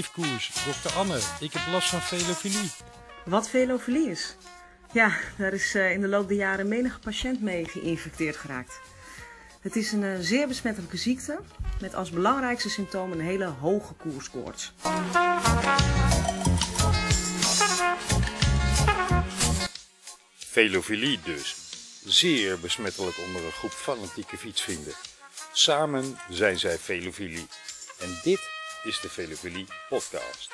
neefkoers. Dokter Anne, ik heb last van velofilie. Wat velofilie is? Ja, daar is eh, in de loop der jaren menige patiënt mee geïnfecteerd geraakt. Het is een eh, zeer besmettelijke ziekte met als belangrijkste symptoom een hele hoge koerskoorts. Velofilie dus. Zeer besmettelijk onder een groep fanatieke fietsvrienden. Samen zijn zij velofilie. En dit is de Velofilie podcast.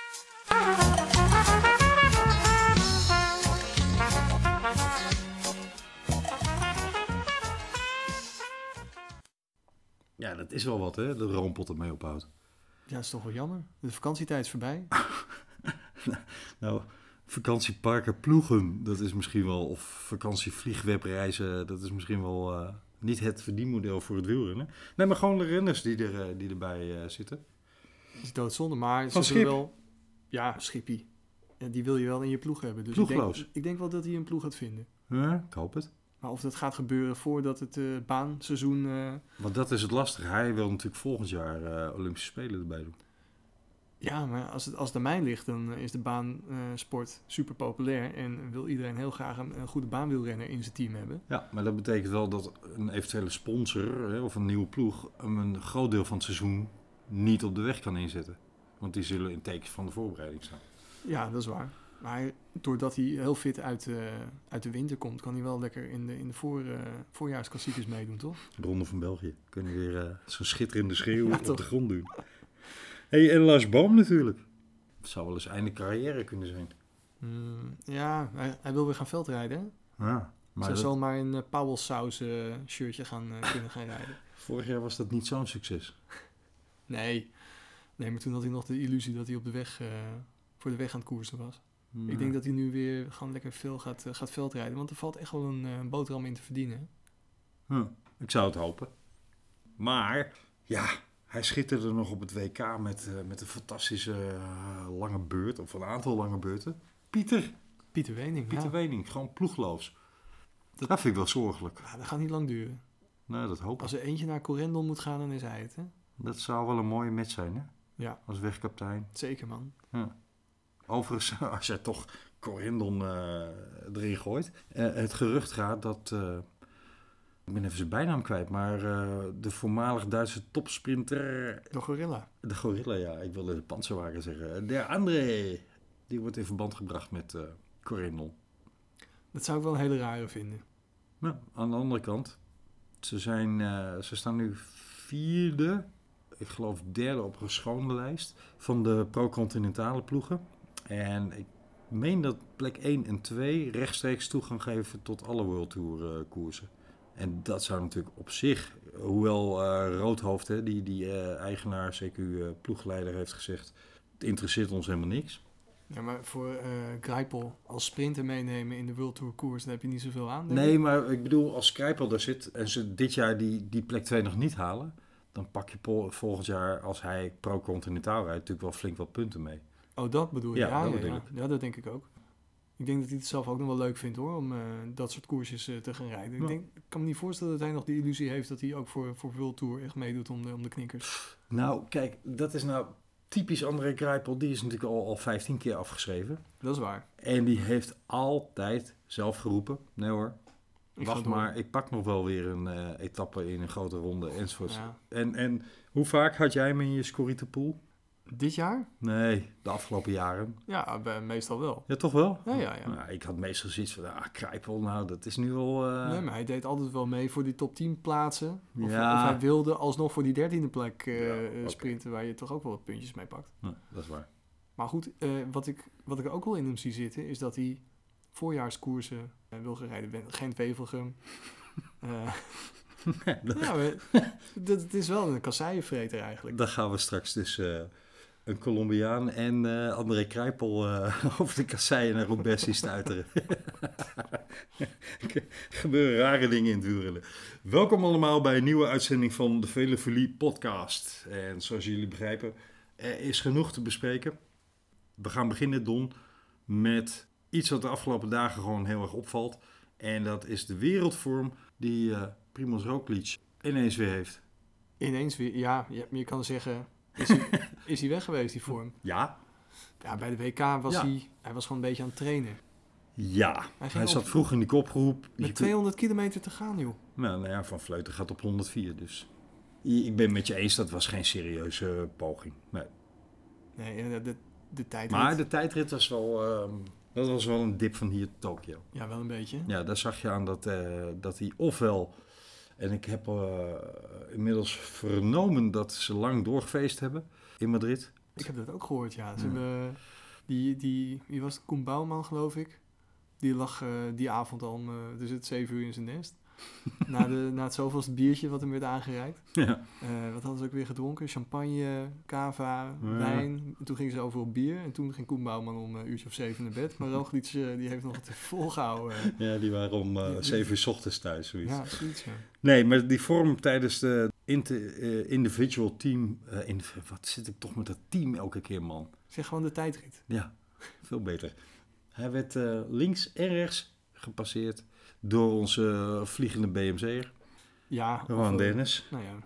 Ja, dat is wel wat, hè? De roompot ermee ophoudt. Ja, dat is toch wel jammer. De vakantietijd is voorbij. Nou, vakantieparken ploegen, dat is misschien wel... Of vakantievliegwebreizen, dat is misschien wel eh, niet het verdienmodel voor het wielrennen. Nee, maar gewoon de renners die, er, eh, die erbij eh, zitten. Is doodzonde, maar Van ze Schip. wel... Ja, Schippie. Ja, die wil je wel in je ploeg hebben. Dus ik denk, Ploegloos. ik denk wel dat hij een ploeg gaat vinden. Ja, ik hoop het. Maar of dat gaat gebeuren voordat het eh, baanseizoen... eh, Want dat is het lastige. Hij wil natuurlijk volgend jaar eh, Olympische Spelen erbij doen. ja, maar als het, als het aan mij ligt, dan is de baansport super populair. En wil iedereen heel graag een, een goede baanwielrenner in zijn team hebben. Ja, maar dat betekent wel dat een eventuele sponsor hè, of een nieuwe ploeg... hem een groot deel van het seizoen niet op de weg kan inzetten. Want die zullen in tekens van de voorbereiding staan. Ja, dat is waar. Maar doordat hij heel fit uit, eh, uit de winter komt, kan hij wel lekker in de, in de voor, eh, voorjaarsklassiekers meedoen, toch? De Ronde van België. Kunnen weer eh, zo'n schitterende schreeuw Ja, op toch? de grond doen. hey, en Lars Boom natuurlijk. Het zou wel eens einde carrière kunnen zijn. Mm, ja, hij, hij wil weer gaan veldrijden. Ja, maar Zij dat- zal maar een uh, Powell Saus eh, shirtje gaan, kunnen gaan rijden. vorig jaar was dat niet zo'n succes. Nee. nee, maar toen had hij nog de illusie dat hij op de weg, eh, voor de weg aan het koersen was. Hmm. Ik denk dat hij nu weer gewoon lekker veel gaat, eh, gaat veldrijden. Want er valt echt wel een eh, boterham in te verdienen. Huh, ik zou het hopen. Maar, ja, hij schitterde nog op het WK met, met een fantastische lange beurt. Of een aantal lange beurten. Pieter, Pieter Wening, Pieter ja. Wening, gewoon ploegloos. Dat, vind ik wel zorgelijk. Ja, dat gaat niet lang duren. Nou, dat hoop ik. Als er eentje naar Corendon moet gaan, dan is hij het, hè? Dat zou wel een mooie match zijn, hè? Ja, Als wegkapitein. zeker man. Overigens, als jij toch Corindon eh, erin gooit. eh, het gerucht gaat dat. eh, ik ben even zijn bijnaam kwijt, maar de voormalig Duitse topsprinter. De gorilla. De gorilla, ja, ik wilde de panzerwagen zeggen. De André. Die wordt in verband gebracht met Corindon. Dat zou ik wel een hele rare vinden. Nou, aan de andere kant. Ze, zijn, ze staan nu vierde. Ik geloof derde op een lijst. Van de pro-continentale ploegen. En ik meen dat plek 1 en 2 rechtstreeks toegang geven tot alle World Tour eh, koersen. En dat zou natuurlijk op zich, hoewel eh, Roodhoofd, hè, die, die eh, eigenaar, CQ eh, ploegleider, heeft gezegd: het interesseert ons helemaal niks. Ja, maar voor eh Greipel als sprinter meenemen in de World Tour koers, daar heb je niet zoveel aan. Nee, maar ik bedoel, als Krijpel daar zit en ze dit jaar die, die plek 2 nog niet halen, dan pak je volgend jaar, als hij pro-continentaal rijdt, natuurlijk wel flink wat punten mee. Oh, dat bedoel je? Ja, Ja, dat ja, bedoel ja. ik. Ja, dat denk ik ook. Ik denk dat hij het zelf ook nog wel leuk vindt hoor, om eh, dat soort koersjes eh, te gaan rijden. Ik, denk, ik kan me niet voorstellen dat hij nog de illusie heeft dat hij ook voor, voor World Tour echt meedoet om de, om de knikkers. Nou, kijk, dat is nou typisch André Krijpel. Die is natuurlijk al, al 15 keer afgeschreven. Dat is waar. En die heeft altijd zelf geroepen: nee hoor, Ik wacht maar, ik pak nog wel weer een eh, etappe in een grote ronde enzovoort. Ja. En, en hoe vaak had jij hem in je scorrietenpool? Dit jaar? Nee, de afgelopen jaren. Ja, meestal wel. Ja, toch wel? Ja, ja, ja. Nou, ik had meestal zoiets van, ah, Krijpel, nou, dat is nu wel... eh, Nee, maar hij deed altijd wel mee voor die top 10 plaatsen. Of, Ja. of hij wilde alsnog voor die dertiende plek eh, Ja, sprinten, waar je toch ook wel wat puntjes mee pakt. Ja, dat is waar. Maar goed, wat, ik, wat ik ook wel in hem zie zitten, is dat hij voorjaarskoersen eh, wil gaan rijden. Ben- Gent-Wevelgem. Eh, ja, maar dat, het is wel een kasseienvreter eigenlijk. Dan gaan we straks dus eh, een Colombiaan en eh, André Krijpel over de kasseien naar Roubaix zien stuiteren. Gebeuren rare dingen in het wielrennen. Welkom allemaal bij een nieuwe uitzending van de Velevolie podcast. En zoals jullie begrijpen, er is genoeg te bespreken. We gaan beginnen, Don, met iets wat de afgelopen dagen gewoon heel erg opvalt. En dat is de wereldvorm die eh Primoz Roglic ineens weer heeft. Ineens weer, ja, je, je kan zeggen, Is hij, is hij weg geweest, die vorm? Ja. Ja, bij de WK was Ja. hij... Hij was gewoon een beetje aan het trainen. Ja. Hij zat op- vroeg in die kopgroep. Met kunt- 200 kilometer te gaan, joh. Nou, nou ja, Van Vleuten gaat op 104, dus... Ik ben met je eens, dat was geen serieuze poging. Nee. Nee, eh, de, de tijd... Maar de tijdrit was wel... ehm, dat was wel een dip van hier Tokio. Ja, wel een beetje. Ja, daar zag je aan dat, eh, dat hij ofwel... En ik heb eh, inmiddels vernomen dat ze lang doorgefeest hebben in Madrid. Ik heb dat ook gehoord, ja. Ze Ja. hebben... Die, die, wie was het? Koen Bouwman, geloof ik. Die lag eh, die avond al dus het zeven uur in zijn nest. na, de, na het zoveelste biertje wat hem werd aangereikt. Ja. Eh, wat hadden ze ook weer gedronken? Champagne, cava, Ja. wijn. En toen gingen ze over op bier. En toen ging Koen Bouwman om een uurtje of zeven naar bed. Maar Roglic eh, die heeft nog het volgehouden. ja, die waren om eh 7 uur 's ochtends thuis. Zoiets. ja, zoiets, ja. Nee, maar die vorm tijdens de inter- eh, individual team... eh, in, wat zit ik toch met dat team elke keer, man? Zeg gewoon de tijdrit. Ja, veel beter. Hij werd eh, links en rechts gepasseerd door onze vliegende BMC'er, Ja, Ron eh, Dennis. Nou ja,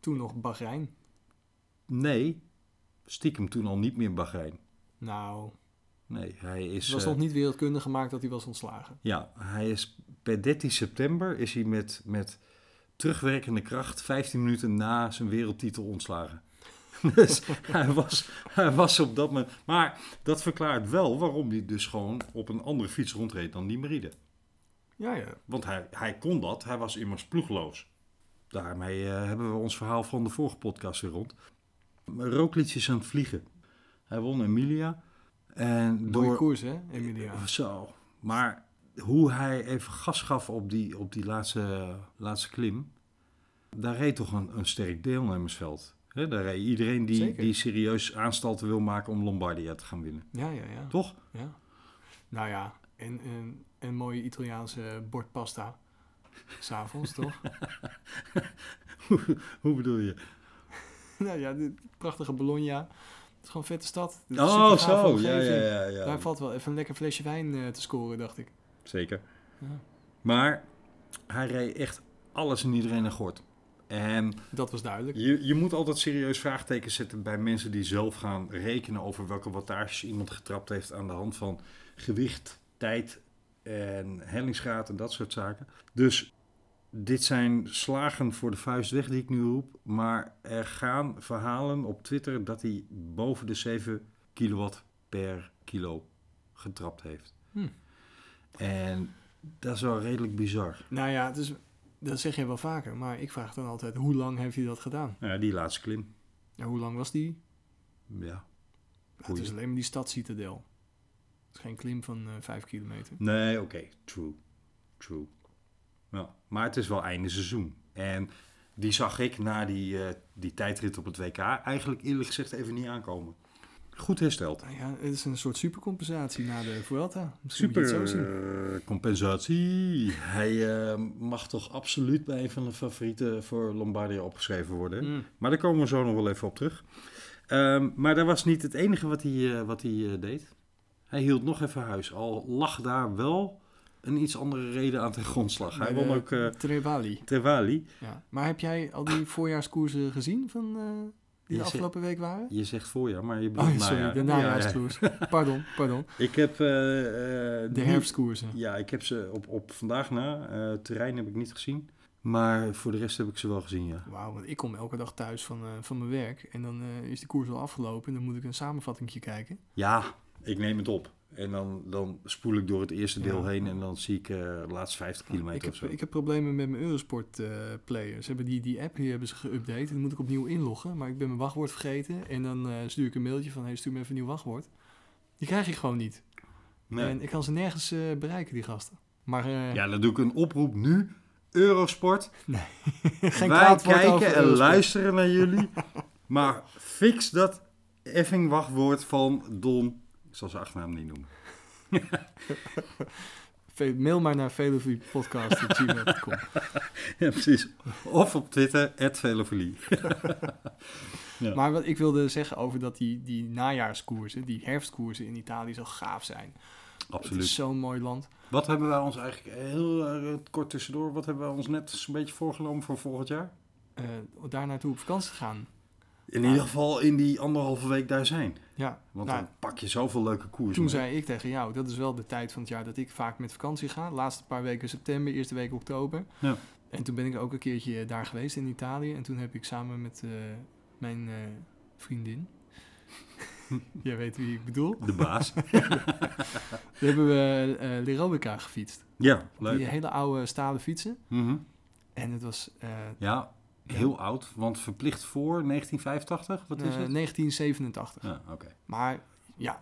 toen nog Bahrein. Nee, stiekem toen al niet meer Bahrein. Nou, Nee, hij is... het was eh, nog niet wereldkundig gemaakt dat hij was ontslagen. Ja, hij is per 13 september is hij met, met terugwerkende kracht 15 minuten na zijn wereldtitel ontslagen. dus hij was, hij was op dat moment... Maar dat verklaart wel waarom hij dus gewoon op een andere fiets rondreed dan die Meride. Ja, ja. Want hij, hij kon dat, hij was immers ploegloos. Daarmee eh, hebben we ons verhaal van de vorige podcast weer rond. Roglic is aan het vliegen. Hij won Emilia. En Mooie door, koers, hè, Emilia? Zo. Maar hoe hij even gas gaf op die, op die laatste, laatste klim. Daar reed toch een, een sterk deelnemersveld. Daar reed iedereen die, Zeker. die serieus aanstalten wil maken om Lombardia te gaan winnen. Ja, ja, ja. Toch? ja. Nou ja, en een, een mooie Italiaanse bordpasta. S'avonds, toch? hoe, hoe bedoel je? nou ja, de prachtige Bologna. Het is gewoon een vette stad. Het is Oh, zo. Ja, ja, ja, ja. Daar valt wel even een lekker flesje wijn eh, te scoren, dacht ik. Zeker. Ja. Maar hij reed echt alles en iedereen naar gort. En Dat was duidelijk. je, je moet altijd serieus vraagtekens zetten bij mensen die zelf gaan rekenen over welke wattages iemand getrapt heeft aan de hand van gewicht, tijd en hellingsgraad en dat soort zaken. Dus dit zijn slagen voor de vuist weg die ik nu roep. Maar er gaan verhalen op Twitter dat hij boven de 7 kilowatt per kilo getrapt heeft. Hm. En dat is wel redelijk bizar. Nou ja, dus, dat zeg je wel vaker. Maar ik vraag dan altijd, hoe lang heeft hij dat gedaan? Nou ja, die laatste klim. Ja, hoe lang was die? Ja. Het is alleen maar die stadcitadel. Het is geen klim van eh 5 kilometer. Nee, oké. True. True. Ja. Maar het is wel einde seizoen. En die zag ik na die, eh, die tijdrit op het WK eigenlijk eerlijk gezegd even niet aankomen. Goed hersteld. Nou ja, het is een soort supercompensatie na de Vuelta. Misschien moet je Super het zo zien. eh, compensatie. Hij eh, mag toch absoluut bij een van de favorieten voor Lombardia opgeschreven worden. Mm. Maar daar komen we zo nog wel even op terug. Ehm, maar dat was niet het enige wat hij, wat hij deed. Hij hield nog even huis. Al lag daar wel een iets andere reden aan ten grondslag. Hij won de ook eh Trevali. Trevali. Ja. Maar heb jij al die voorjaarskoersen gezien van, eh, die Je de afgelopen week waren? Je zegt voorjaar, maar je bedoelt Oh, sorry, najaar. de Ja, ja. najaarskoers. Pardon, pardon. Ik heb... eh, eh, De herfstkoersen. Ja, ik heb ze op, op vandaag na. eh, terrein heb ik niet gezien. Maar voor de rest heb ik ze wel gezien, ja. Wauw, want ik kom elke dag thuis van, eh, van mijn werk. En dan eh, is de koers al afgelopen. En dan moet ik een samenvattingje kijken. Ja, ik neem het op. En dan, dan spoel ik door het eerste deel Ja. heen en dan zie ik eh, de laatste 50 kilometer ik, heb, of zo. ik heb problemen met mijn Eurosport eh player. Ze hebben die, die app hier hebben ze geüpdate. En dan moet ik opnieuw inloggen. Maar ik ben mijn wachtwoord vergeten. En dan eh, stuur ik een mailtje van... Hey, stuur me even een nieuw wachtwoord. Die krijg ik gewoon niet. Nee. En ik kan ze nergens bereiken, die gasten. Maar Ja, dan doe ik een oproep nu. Eurosport. geen Wij kijken en luisteren naar jullie. maar fix dat effing wachtwoord van Don. Ik zal zijn achternaam niet noemen. Mail maar naar velofipodcast.gmail.com Ja, precies. Of op Twitter, @velofilie. Ja. Maar wat ik wilde zeggen over dat die, die najaarskoersen, die herfstkoersen in Italië zo gaaf zijn. Het Absoluut. is zo'n mooi land. Wat hebben wij ons eigenlijk heel eh, kort tussendoor, wat hebben wij ons net een beetje voorgenomen voor volgend jaar? Eh daar naartoe op vakantie te gaan. In ieder geval in die anderhalve week daar zijn. Ja, Want nou, dan pak je zoveel leuke koers. toen mee. zei ik tegen jou, dat is wel de tijd van het jaar dat ik vaak met vakantie ga. Laatste paar weken september, eerste week oktober. Ja. En toen ben ik ook een keertje daar geweest in Italië. En toen heb ik samen met eh, mijn eh, vriendin, jij weet wie ik bedoel, De baas. hebben we eh Lerobica gefietst. ja, leuk. Die hele oude stalen fietsen. Mhm. En het was eh, Ja, heel oud. Want verplicht voor 1985, wat is eh, het? 1987. Ja, oké. Maar ja,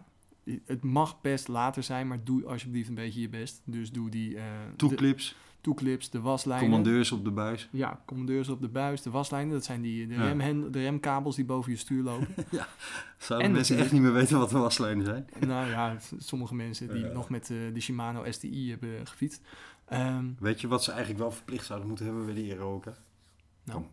het mag best later zijn, maar doe alsjeblieft een beetje je best. Dus doe die eh, de Toeclips, toeclips, de waslijnen. commandeurs op de buis. Ja, commandeurs op de buis, de waslijnen. Dat zijn die, de, Ja. remhen, de remkabels die boven je stuur lopen. Zouden En mensen echt niet meer weten wat de waslijnen zijn? nou ja, sommige mensen die Ja. nog met eh, de Shimano STI hebben gefietst. Ehm, Weet je wat ze eigenlijk wel verplicht zouden moeten hebben bij de Eroca? Nou.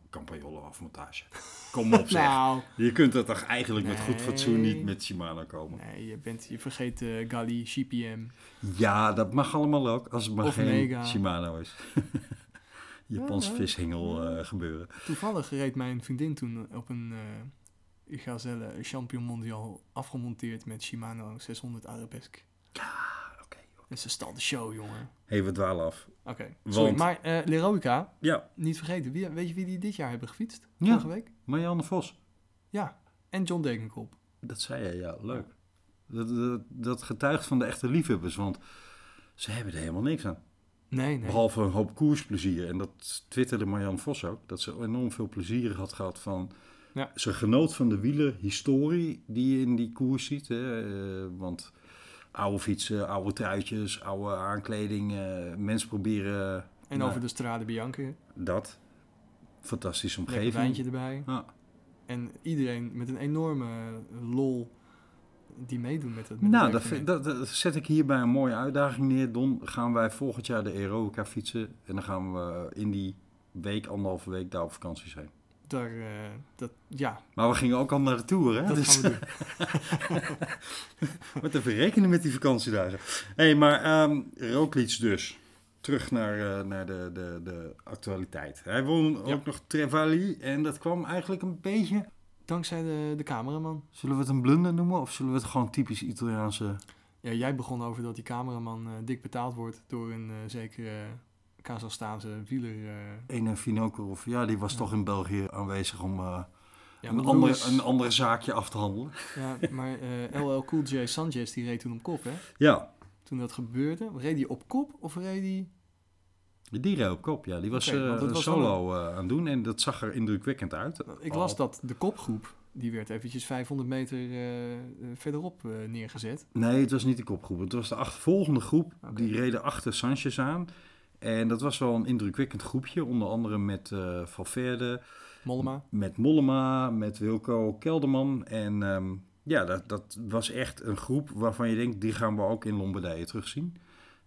Afmontage. Kom op zeg. nou, Je kunt dat toch eigenlijk met goed fatsoen niet met Shimano komen? nee, je, bent, je vergeet eh Gali, CPM. Ja, dat mag allemaal ook, als het maar Of geen Mega. Shimano is. Japans Ja, ja. vishengel eh, gebeuren. Toevallig reed mijn vriendin toen op een eh Gazelle Champion Mondial afgemonteerd met Shimano 600 Arabesque. Oké. En ze stal de show, jongen. Hey, we dwalen af. Oké, sorry. Maar eh Leroica, Ja, niet vergeten. Wie, weet je wie die dit jaar hebben gefietst? Ja. Vorige week? Marianne Vos. Ja. En John Degenkop. Dat zei je, ja, leuk. Dat, dat, dat getuigt van de echte liefhebbers, want ze hebben er helemaal niks aan. Nee, nee. Behalve een hoop koersplezier. En dat twitterde Marjan Vos ook. Dat ze enorm veel plezier had gehad van... Ja. Ze genoot van de wielerhistorie die je in die koers ziet. Hè. Eh, want oude fietsen, oude truitjes, oude aankleding. eh, mensen proberen En Nou. over de Strade Bianche. dat. Fantastische Lekker omgeving. wijntje erbij. Ja. En iedereen met een enorme lol die meedoen met het. Met Nou, dat, vind- dat, dat zet ik hierbij een mooie uitdaging neer. Don, gaan wij volgend jaar de Aerobica fietsen. En dan gaan we in die week, anderhalve week, daar op vakantie zijn. Daar, eh, dat, ja, Maar we gingen ook al naar de Tour, hè? dat Dus- gaan we doen. Moet even rekenen met die vakantiedagen. Hé, hey, maar ehm Roglic dus. Terug naar, eh, naar de, de, de actualiteit. Hij won Ja. ook nog Trevali. En dat kwam eigenlijk een beetje... Dankzij de, de cameraman. Zullen we het een blunder noemen? Of zullen we het gewoon typisch Italiaanse... Ja, jij begon over dat die cameraman eh, dik betaald wordt door een eh, zekere uh, Kazachstaanse wieler. eh, Ene Vinokorov. Ja, die was Ja. toch in België aanwezig om eh, ja, een, andere, een andere zaakje af te handelen. Ja, maar eh, LL Cool J Sanchez die reed toen op kop, hè? Ja, Toen dat gebeurde, reed hij op kop of reed hij... die reed op kop. Ja, die was eh, dat wel solo eh, aan het doen. En dat zag er indrukwekkend uit. Ik las dat de kopgroep, die werd eventjes 500 meter eh, eh, verderop eh, neergezet. Nee, het was niet de kopgroep. Het was de achtervolgende groep. Die reden achter Sanchez aan. En dat was wel een indrukwekkend groepje. Onder andere met eh Valverde, Mollema. met Mollema, met Wilco Kelderman. En ehm, ja, dat, dat was echt een groep waarvan je denkt, die gaan we ook in Lombardije terugzien.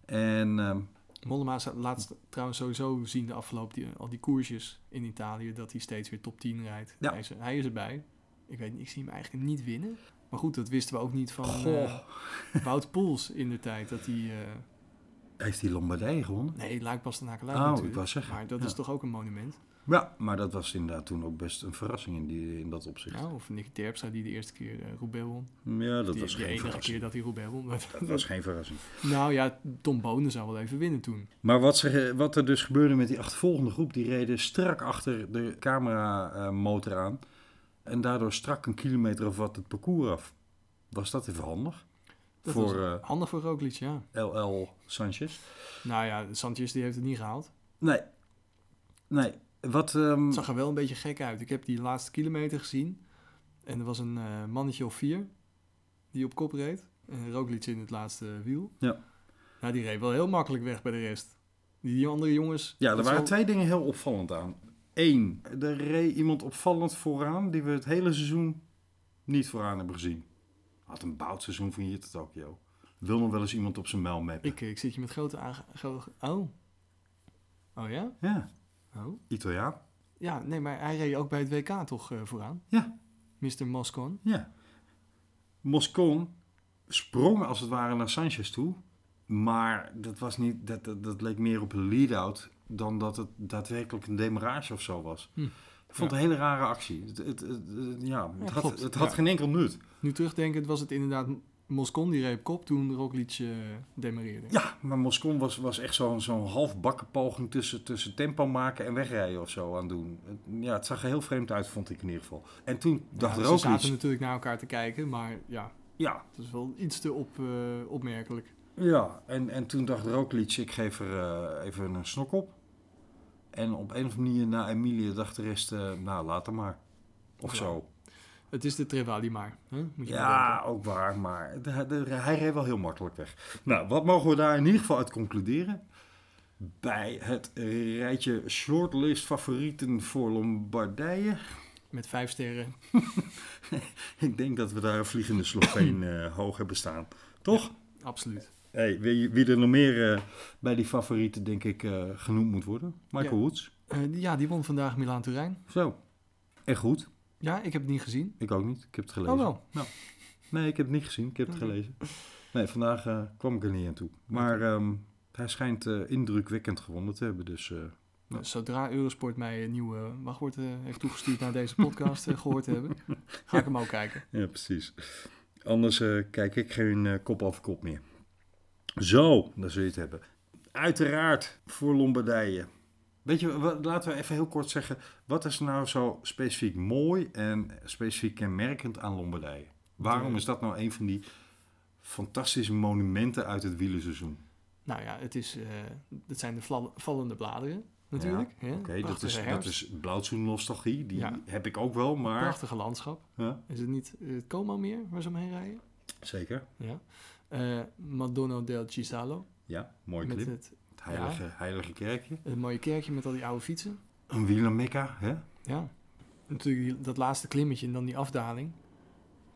En ehm, Mollema laat trouwens sowieso zien de afgelopen die, al die koersjes in Italië dat hij steeds weer top 10 rijdt. Ja. Hij, is, hij is erbij. Ik weet niet, ik zie hem eigenlijk niet winnen. Maar goed, dat wisten we ook niet van eh, Wout Poels in de tijd. Dat hij, eh, heeft hij Lombardije gewonnen? nee, Luik Bastenakeluik Oh, ik natuurlijk. wou zeggen. Maar dat ja. is toch ook een monument. Ja, maar dat was inderdaad toen ook best een verrassing in, die, in dat opzicht. Ja, of Nick Terpstra die de eerste keer eh Roubaix won. Ja, dat die, was die geen enige verrassing. keer dat hij Roubaix won. Maar- Dat was geen verrassing. nou ja, Tom Bonen zou wel even winnen toen. Maar wat, ze, wat er dus gebeurde met die achtervolgende groep, die reden strak achter de cameramotor aan. En daardoor strak een kilometer of wat het parcours af. Was dat even handig? Dat voor was eh, handig voor Roglic, ja. LL Sanchez? Nou ja, Sanchez die heeft het niet gehaald. Nee. Nee. Wat, ehm, Het zag er wel een beetje gek uit. Ik heb die laatste kilometer gezien. En er was een eh, mannetje of vier die op kop reed. En Roglic in het laatste wiel. Ja. Nou, die reed wel heel makkelijk weg bij de rest. Die andere jongens... ja, er waren twee dingen heel opvallend aan. Eén, er reed iemand opvallend vooraan die we het hele seizoen niet vooraan hebben gezien. Had een boutseizoen van hier tot Tokio. Wil nog wel eens iemand op zijn mijl mappen. Ik, ik zit je met grote gro- Oh. Oh ja? Ja, Oh. Italiaan. Ja, nee, maar hij reed ook bij het WK toch eh, vooraan? Ja. Mr. Moscon. Ja. Moscon sprong als het ware naar Sanchez toe. Maar dat, was niet, dat, dat, dat leek meer op een lead-out dan dat het daadwerkelijk een demarrage of zo was. Hm. Ik vond het een hele rare actie. Het, het, ja, het had, het had geen enkel nut. Nu terugdenkend was het inderdaad Moscon die reep kop toen Roglic eh demareerde. Ja, maar Moscon was, was echt zo'n zo'n halfbakken poging tussen, tussen tempo maken en wegrijden of zo aan doen. Het- Ja, het zag er heel vreemd uit, vond ik in ieder geval. En toen dacht Ja, er ze zaten natuurlijk naar elkaar te kijken, maar ja, Ja, het is wel iets te op, eh, opmerkelijk. ja. En, en toen dacht Roglic, ik geef er eh, even een snok op. En op een of andere manier na Emilia dacht de rest, eh, nou later maar. Of Ja. zo. Het is de Trevali maar, hè? moet je Ja, ook waar, maar de, de- hij reed wel heel makkelijk weg. Nou, wat mogen we daar in ieder geval uit concluderen? Bij het rijtje shortlist favorieten voor Lombardije. Met vijf sterren. Ik denk dat we daar een vliegende Sloveen eh hoog hebben staan. Toch? Absoluut. Hey, wie, wie er nog meer eh, bij die favorieten, denk ik, eh, genoemd moet worden? Michael Ja. Woods. Eh, ja, die won vandaag Milaan-Turijn. Zo. En goed. Ja, ik heb het niet gezien. Ik ook niet. Ik heb het gelezen. Oh wel. Nee, ik heb het niet gezien. Ik heb het gelezen. Nee, vandaag kwam ik er niet aan toe. Maar ehm, hij schijnt indrukwekkend gewonnen te hebben. Dus. Dus zodra Eurosport mij een nieuwe wachtwoord heeft toegestuurd naar deze podcast eh, gehoord hebben, ga ik hem ook kijken. ja, precies. Anders kijk ik geen kop over kop meer. Zo, daar zul je het hebben. Uiteraard voor Lombardije. Weet je, wat, laten we even heel kort zeggen. Wat is nou zo specifiek mooi en specifiek kenmerkend aan Lombardije? Waarom is dat nou een van die fantastische monumenten uit het wielerseizoen? Nou ja, het, is, eh, het zijn de vallende bladeren natuurlijk. hè? Oké, dat, is, dat is blauwzoen-nostalgie. Die Ja. heb ik ook wel, maar... prachtige landschap. Ja, Is het niet eh, het Como meer waar ze omheen rijden? zeker. Ja. Eh, Madonna del Cisalo. Ja, mooi met clip. het, Het heilige, heilige kerkje. het mooie kerkje met al die oude fietsen. Een wielermekka, hè? Ja. Natuurlijk dat laatste klimmetje en dan die afdaling.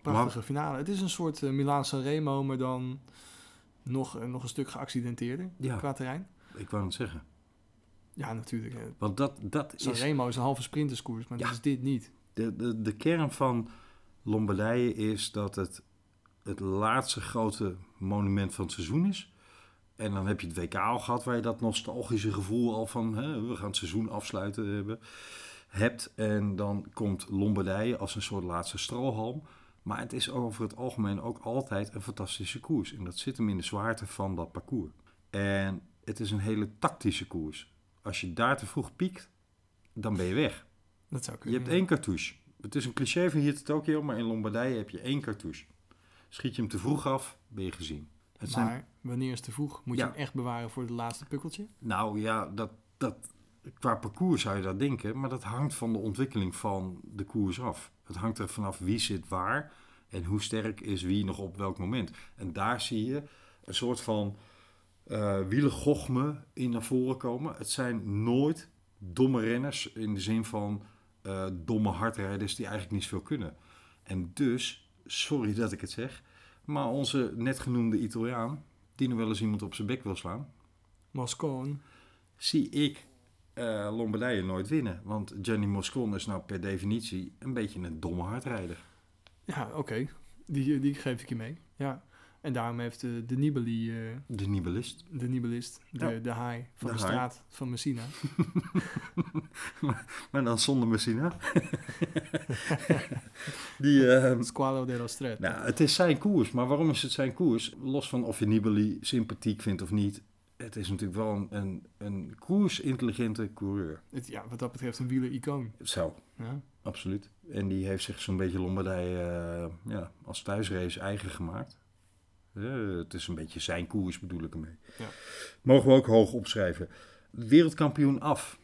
Prachtige finale. Het is een soort uh, Milaan Sanremo, maar dan nog, eh, nog een stuk geaccidenteerder Ja. qua terrein. Ik wou het zeggen. Ja, natuurlijk. eh, Want dat, dat is Sanremo is een halve sprinterskoers, maar Ja. dat is dit niet. de, de, de kern van Lombardije is dat het het laatste grote monument van het seizoen is. En dan heb je het WK al gehad, waar je dat nostalgische gevoel al van hè, we gaan het seizoen afsluiten hebben, hebt. En dan komt Lombardije als een soort laatste strohalm. Maar het is over het algemeen ook altijd een fantastische koers. En dat zit hem in de zwaarte van dat parcours. En het is een hele tactische koers. Als je daar te vroeg piekt, dan ben je weg. Dat zou Je kunnen. hebt één cartouche. Het is een cliché van hier te Tokio, maar in Lombardije heb je één cartouche. Schiet je hem te vroeg af, ben je gezien. Het zijn, Maar wanneer is te vroeg? Moet Ja. je hem echt bewaren voor het laatste pukkeltje? nou ja, dat, dat, qua parcours zou je dat denken, maar dat hangt van de ontwikkeling van de koers af. Het hangt er vanaf wie zit waar en hoe sterk is wie nog op welk moment. En daar zie je een soort van eh wielergochme in naar voren komen. Het zijn nooit domme renners in de zin van eh, domme hardrijders die eigenlijk niet zoveel kunnen. En dus, sorry dat ik het zeg, maar onze net genoemde Italiaan, die nog wel eens iemand op zijn bek wil slaan, Moscone. zie ik eh, Lombardije nooit winnen. Want Gianni Moscon is nou per definitie een beetje een domme hardrijder. Ja, oké. Die, die geef ik je mee. Ja. En daarom heeft de, de Nibali, eh, De nibelist. de Nibelist, de, Ja. de haai van De de, haai. straat van Messina. Maar dan zonder Messina. die, eh, Squalo della Stret. nou, het is zijn koers. Maar waarom is het zijn koers? Los van of je Nibali sympathiek vindt of niet. Het is natuurlijk wel een, een, een koersintelligente coureur. Het, ja, wat dat betreft een wieler-icoon. Zo, Ja. absoluut. En die heeft zich zo'n beetje Lombardije eh, ja, als thuisrace eigen gemaakt. Eh, het is een beetje zijn koers, bedoel ik ermee. Ja. Mogen we ook hoog opschrijven. Wereldkampioen af.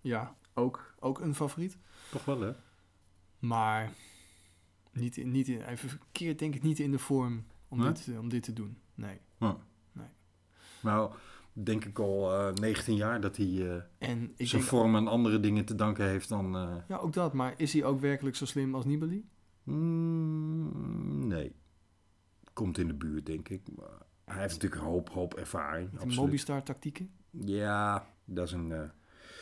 ja, ook, ook een favoriet. Toch wel, hè? Maar niet, in- niet in, even verkeerd denk ik niet in de vorm om, Nee? dit, eh, om dit te doen. Nee. Nou, denk ik al eh 19 jaar dat hij eh, En zijn vorm aan andere dingen te danken heeft dan... eh, ja, ook dat. Maar is hij ook werkelijk zo slim als Nibali? mm, nee. Komt in de buurt, denk ik. Maar hij heeft natuurlijk een hoop, hoop ervaring. Met. Mobistar-tactieken? Ja, dat is een... eh,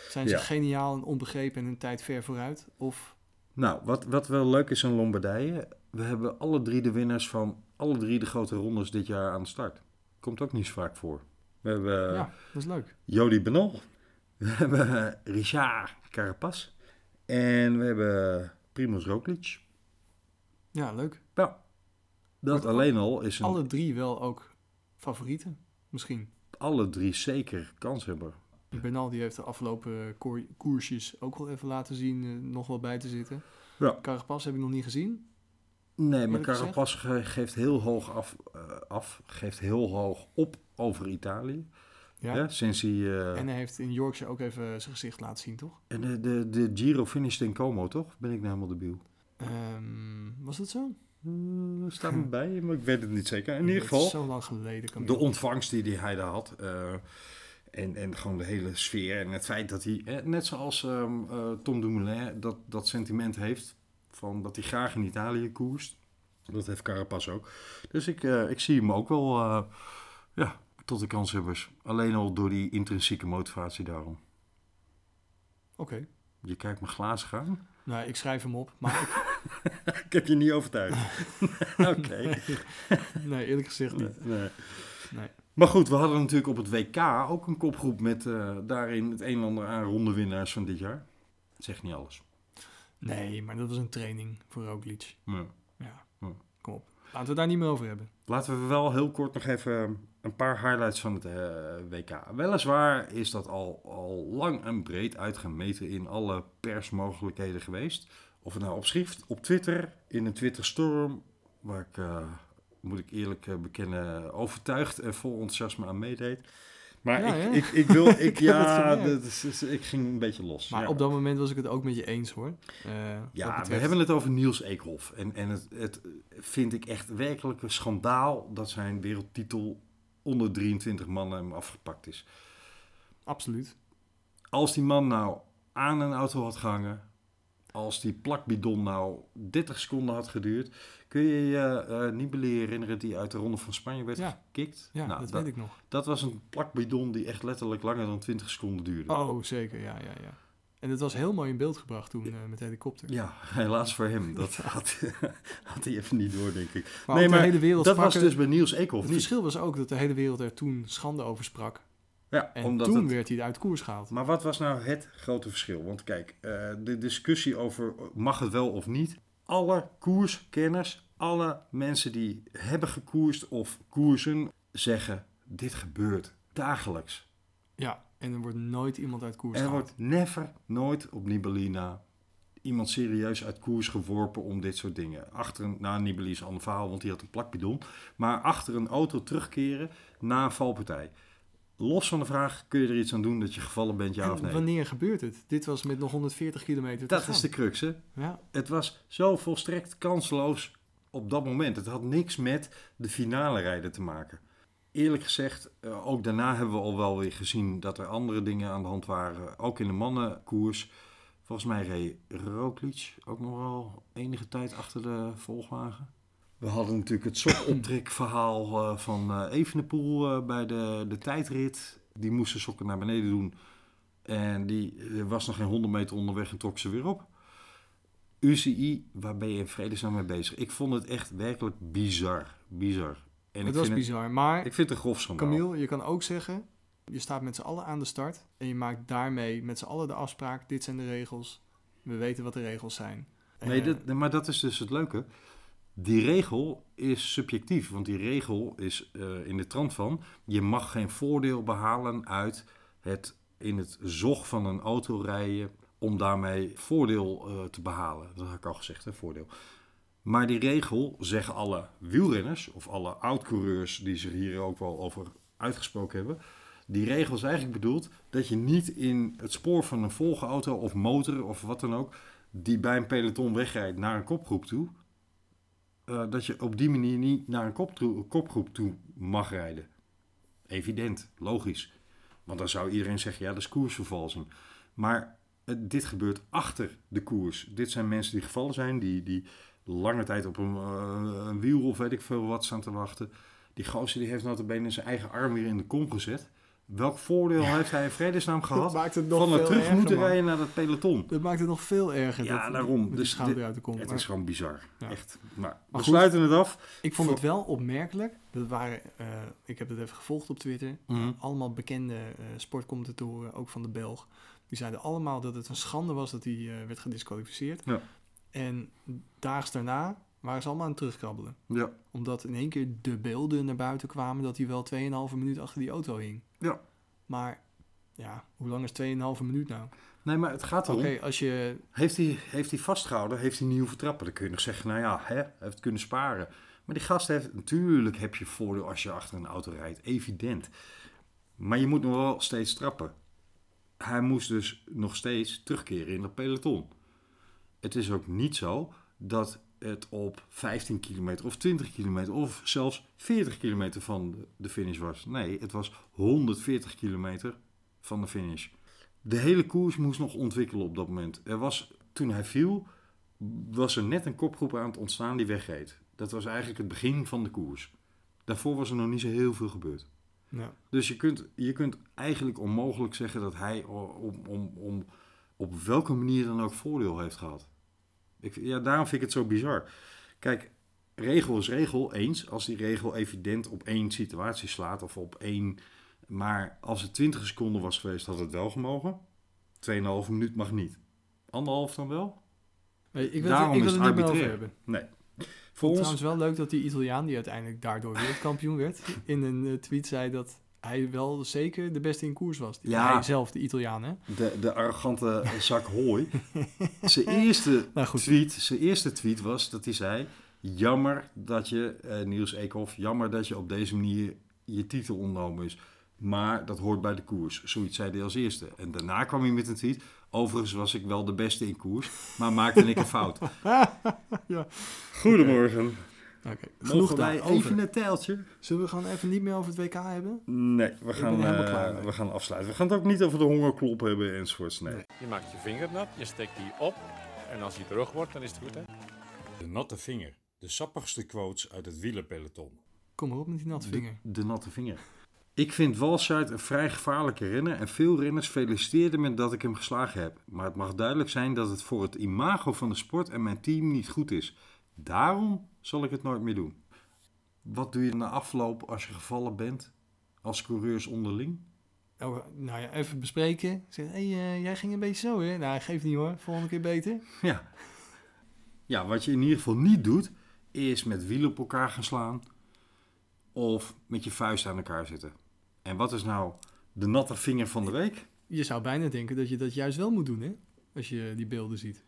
Zijn ze Ja. geniaal en onbegrepen en een tijd ver vooruit? Of Nou, wat, wat wel leuk is aan Lombardije, we hebben alle drie de winnaars van alle drie de grote rondes dit jaar aan de start. Komt ook niet zo vaak voor. We hebben ja, dat is leuk. Jody Benol, we hebben Richard Carapaz En we hebben Primoz Roglic. Ja, leuk. Ja, dat Wordt alleen al is een, alle... Alle drie wel ook favorieten, misschien. drie zeker kans hebben. Bernal die heeft de afgelopen koersjes ook wel even laten zien eh, nog wel bij te zitten. Ja. Carapaz heb ik nog niet gezien. Nee, maar? Carapaz ge- geeft heel hoog af, eh, af, geeft heel hoog op over Italië. Ja. Sinds hij... eh, En hij heeft in Yorkshire ook even zijn gezicht laten zien, toch? en de, de, de Giro finished in Como, toch? Ben ik nou helemaal debiel? Ehm, was dat zo? Eh, staat me bij, maar ik weet het niet zeker. In ieder geval, zo lang geleden. De ontvangst die, die hij daar had. eh, en, en gewoon de hele sfeer. En het feit dat hij, eh, net zoals ehm, eh, Tom Dumoulin, dat, dat sentiment heeft. Van dat hij graag in Italië koerst. Dat heeft Carapaz ook. Dus ik, ik zie hem ook wel ja, tot de kanshebbers. Alleen al door die intrinsieke motivatie daarom. Oké. Je kijkt me glazig aan. Nou, ik schrijf hem op. Maar ik, Ik heb je niet overtuigd. Oké. nee, eerlijk gezegd niet. Nee. Nee. Maar goed, we hadden natuurlijk op het WK ook een kopgroep met eh, daarin het een en ander aan rondewinnaars van dit jaar. Zegt niet alles. Nee, maar dat was een training voor Roglic. Ja. Ja, Ja. kom op. Laten we het daar niet meer over hebben. Laten we wel heel kort nog even een paar highlights van het eh, WK. Weliswaar is dat al, al lang en breed uitgemeten in alle persmogelijkheden geweest. Of het nou op schrift, op Twitter, in een Twitterstorm, waar ik, eh, moet ik eerlijk eh, bekennen, overtuigd en vol enthousiasme aan meedeed. Maar Ja, ik, ja. ik, ik wil, ik, ja, dat is- is- ik ging een beetje los. Maar ja. op dat moment was ik het ook met je eens hoor. Eh, Ja, we hebben het over Niels Eekhoff. En, en het, het vind ik echt werkelijk een schandaal dat zijn wereldtitel onder 23 mannen hem afgepakt is. Absoluut. Als die man nou aan een auto had gehangen, als die plakbidon nou 30 seconden had geduurd, kun je je eh, Nibali herinneren die uit de Ronde van Spanje werd Ja. gekikt? Ja, Nou, dat dat, weet ik nog. dat was een plakbidon die echt letterlijk langer dan 20 seconden duurde. Oh, zeker. Ja, ja, ja. En het was heel mooi in beeld gebracht toen eh, met de helikopter. Ja, helaas voor hem. Dat had, had hij even niet door, denk ik. Maar nee, ook de maar hele wereld dat sprak was dus bij Niels Eekhoff Het niet. verschil was ook dat de hele wereld er toen schande over sprak. Ja, En omdat toen het- werd hij uit koers gehaald. Maar wat was nou het grote verschil? Want kijk, eh, de discussie over mag het wel of niet. Alle koerskenners, alle mensen die hebben gekoerst of koersen, zeggen dit gebeurt dagelijks. Ja, en er wordt nooit iemand uit koers Er gehaald. wordt never, nooit op Nibali na iemand serieus uit koers geworpen om dit soort dingen. Achter een, nou Nibali is een ander verhaal, want die had een plakbidon. Maar achter een auto terugkeren na een valpartij. Los van de vraag, kun je er iets aan doen dat je gevallen bent, ja En of nee? wanneer gebeurt het? Dit was met nog 140 kilometer te Dat gaan. is de crux, hè? Ja, Het was zo volstrekt kansloos op dat moment. Het had niks met de finale rijden te maken. Eerlijk gezegd, eh, ook daarna hebben we al wel weer gezien dat er andere dingen aan de hand waren. Ook in de mannenkoers. Volgens mij reed Roglic ook nog wel enige tijd achter de volgwagen. We hadden natuurlijk het sokoptrekverhaal eh, van eh Evenepoel eh, bij de, de tijdrit. Die moest zijn sokken naar beneden doen. En die was nog geen 100 meter onderweg en trok ze weer op. UCI, waar ben je in vredesnaam mee bezig? Ik vond het echt werkelijk bizar. Bizar. En het was bizar. Maar ik vind het een grof schandaal. Camille, je kan ook zeggen, je staat met z'n allen aan de start en je maakt daarmee met z'n allen de afspraak, dit zijn de regels, we weten wat de regels zijn. Nee, dat, nee, maar dat is dus het leuke. Die regel is subjectief, want die regel is eh, in de trant van... je mag geen voordeel behalen uit het in het zog van een auto rijden... om daarmee voordeel eh, te behalen. Dat had ik al gezegd, hè, voordeel. Maar die regel zeggen alle wielrenners of alle oud-coureurs... die zich hier ook wel over uitgesproken hebben... Die regel is eigenlijk bedoeld dat je niet in het spoor van een volgauto of motor of wat dan ook die bij een peloton wegrijdt naar een kopgroep toe, eh, dat je op die manier niet naar een koptro- kopgroep toe mag rijden. Evident, logisch. Want dan zou iedereen zeggen, ja, dat is koersvervalsing. Maar eh, dit gebeurt achter de koers. Dit zijn mensen die gevallen zijn, die, die lange tijd op een, eh, wiel of weet ik veel wat staan te wachten. Die gozer die heeft notabene zijn eigen arm weer in de kom gezet. Welk voordeel heeft hij in vredesnaam Dat gehad maakt het nog van het terug moeten rijden naar dat peloton? Dat maakt het nog veel erger. Ja, dat, daarom. Dus uit de kont. Het Maar is gewoon bizar. Ja. Echt. Maar, we goed. sluiten het af. ik vond het wel opmerkelijk. Dat waren, eh, ik heb het even gevolgd op Twitter. Mhm. Allemaal bekende eh, sportcommentatoren, ook van de Belg. Die zeiden allemaal dat het een schande was dat hij eh, werd gedisqualificeerd. Ja. En daags daarna waren ze allemaal aan het terugkrabbelen. Ja. Omdat in één keer de beelden naar buiten kwamen dat hij wel 2,5 minuut achter die auto hing. Ja. Maar ja, hoe lang is 2,5 minuut nou? Nee, maar het gaat Oké, erom. als je... Heeft hij, heeft hij vastgehouden, heeft hij niet hoeven trappen. Dan kun je nog zeggen, nou ja, hè, hij heeft kunnen sparen. Maar die gast heeft, natuurlijk heb je voordeel als je achter een auto rijdt. Evident. Maar je moet nog wel steeds trappen. Hij moest dus nog steeds terugkeren in dat peloton. Het is ook niet zo dat het op 15 kilometer of 20 kilometer of zelfs 40 kilometer van de- finish was. Nee, het was 140 kilometer van de finish. De hele koers moest nog ontwikkelen op dat moment. Er was, toen hij viel, was er net een kopgroep aan het ontstaan die wegreed. Dat was eigenlijk het begin van de koers. Daarvoor was er nog niet zo heel veel gebeurd. Ja. Dus je kunt, je kunt eigenlijk onmogelijk zeggen dat hij om, om, om, op welke manier dan ook voordeel heeft gehad. Ik, ja, daarom vind ik het zo bizar. Kijk, regel is regel, eens. Als die regel evident op één situatie slaat of op één... Maar als het 20 seconden was geweest, had het wel gemogen. 2,5 minuut mag niet. Anderhalf dan wel? Nee, ik wil, Daarom ik wil is het niet meer hebben. Nee. Voor ons, Trouwens wel leuk dat die Italiaan, die uiteindelijk daardoor wereldkampioen werd, in een eh, tweet zei dat hij wel zeker de beste in koers was. Die- Ja. Hij zelf, de Italiaan, hè? de, de arrogante zak hooi. zijn, eerste Nou goed. tweet, zijn eerste tweet was dat hij zei... Jammer dat je, eh, Niels Eekhoff, jammer dat je op deze manier je titel ontnomen is. Maar dat hoort bij de koers. Zoiets zei hij als eerste. En daarna kwam hij met een tweet. Overigens was ik wel de beste in koers, maar maakte ik een fout. Ja. Goedemorgen. Oké, Genoeg genoeg wij daarover. even een tijltje? Zullen we gewoon even niet meer over het WK hebben? Nee, we gaan, eh, we gaan afsluiten. We gaan het ook niet over de hongerklop hebben enzovoorts. Nee. Nee. Je maakt je vinger nat, je steekt die op en als die droog wordt, dan is het goed hè. De natte vinger. De sappigste quotes uit het wielerpeloton. Kom maar op met die natte vinger. De, de natte vinger. Ik vind Walscheid een vrij gevaarlijke renner en veel renners feliciteerden me dat ik hem geslagen heb. Maar het mag duidelijk zijn dat het voor het imago van de sport en mijn team niet goed is. Daarom zal ik het nooit meer doen. Wat doe je na afloop als je gevallen bent als coureurs onderling? Oh, nou ja, even bespreken. Zeg, hey, jij ging een beetje zo, hè? Nou, geeft niet hoor. Volgende keer beter. Ja. ja, wat je in ieder geval niet doet, is met wielen op elkaar gaan slaan of met je vuist aan elkaar zitten. En wat is nou de natte vinger van de week? Je zou bijna denken dat je dat juist wel moet doen, hè? Als je die beelden ziet.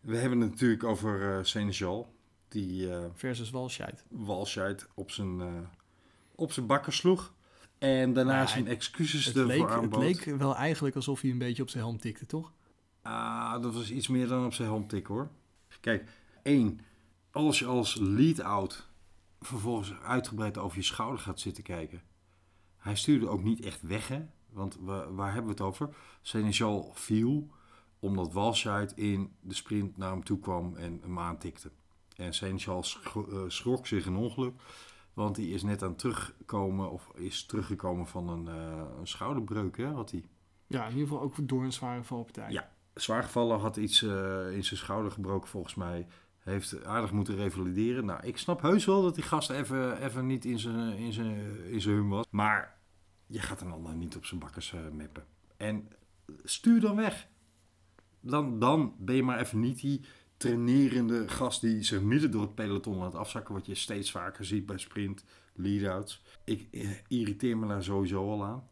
We hebben het natuurlijk over eh Senegal, die eh Versus Walscheid. Walscheid op zijn, eh, op zijn bakken sloeg. En daarna Nou, zijn excuses Het ervoor leek, het aanbood. leek wel eigenlijk alsof hij een beetje op zijn helm tikte, toch? Ah, dat was iets meer dan op zijn helm tik hoor. Kijk, één, als je als lead-out vervolgens uitgebreid over je schouder gaat zitten kijken. Hij stuurde ook niet echt weg, hè? Want wa- waar hebben we het over? Senegal viel omdat Walscheid in de sprint naar hem toe kwam en hem aantikte. En Senegal schro- eh, schrok zich een ongeluk, want hij is net aan terugkomen of is teruggekomen van een, eh, een schouderbreuk, hè? Had hij. Ja, in ieder geval ook door een zware valpartij. Ja. Zwaar gevallen, had iets eh, in zijn schouder gebroken volgens mij. Heeft aardig moeten revalideren. Nou, ik snap heus wel dat die gast even, even niet in zijn, in, zijn, in zijn hum was. Maar je gaat een ander niet op zijn bakkers eh meppen. En stuur dan weg. Dan, dan ben je maar even niet die trainerende gast die zich midden door het peloton laat afzakken. Wat je steeds vaker ziet bij sprint, lead-outs. Ik eh, irriteer me daar sowieso al aan.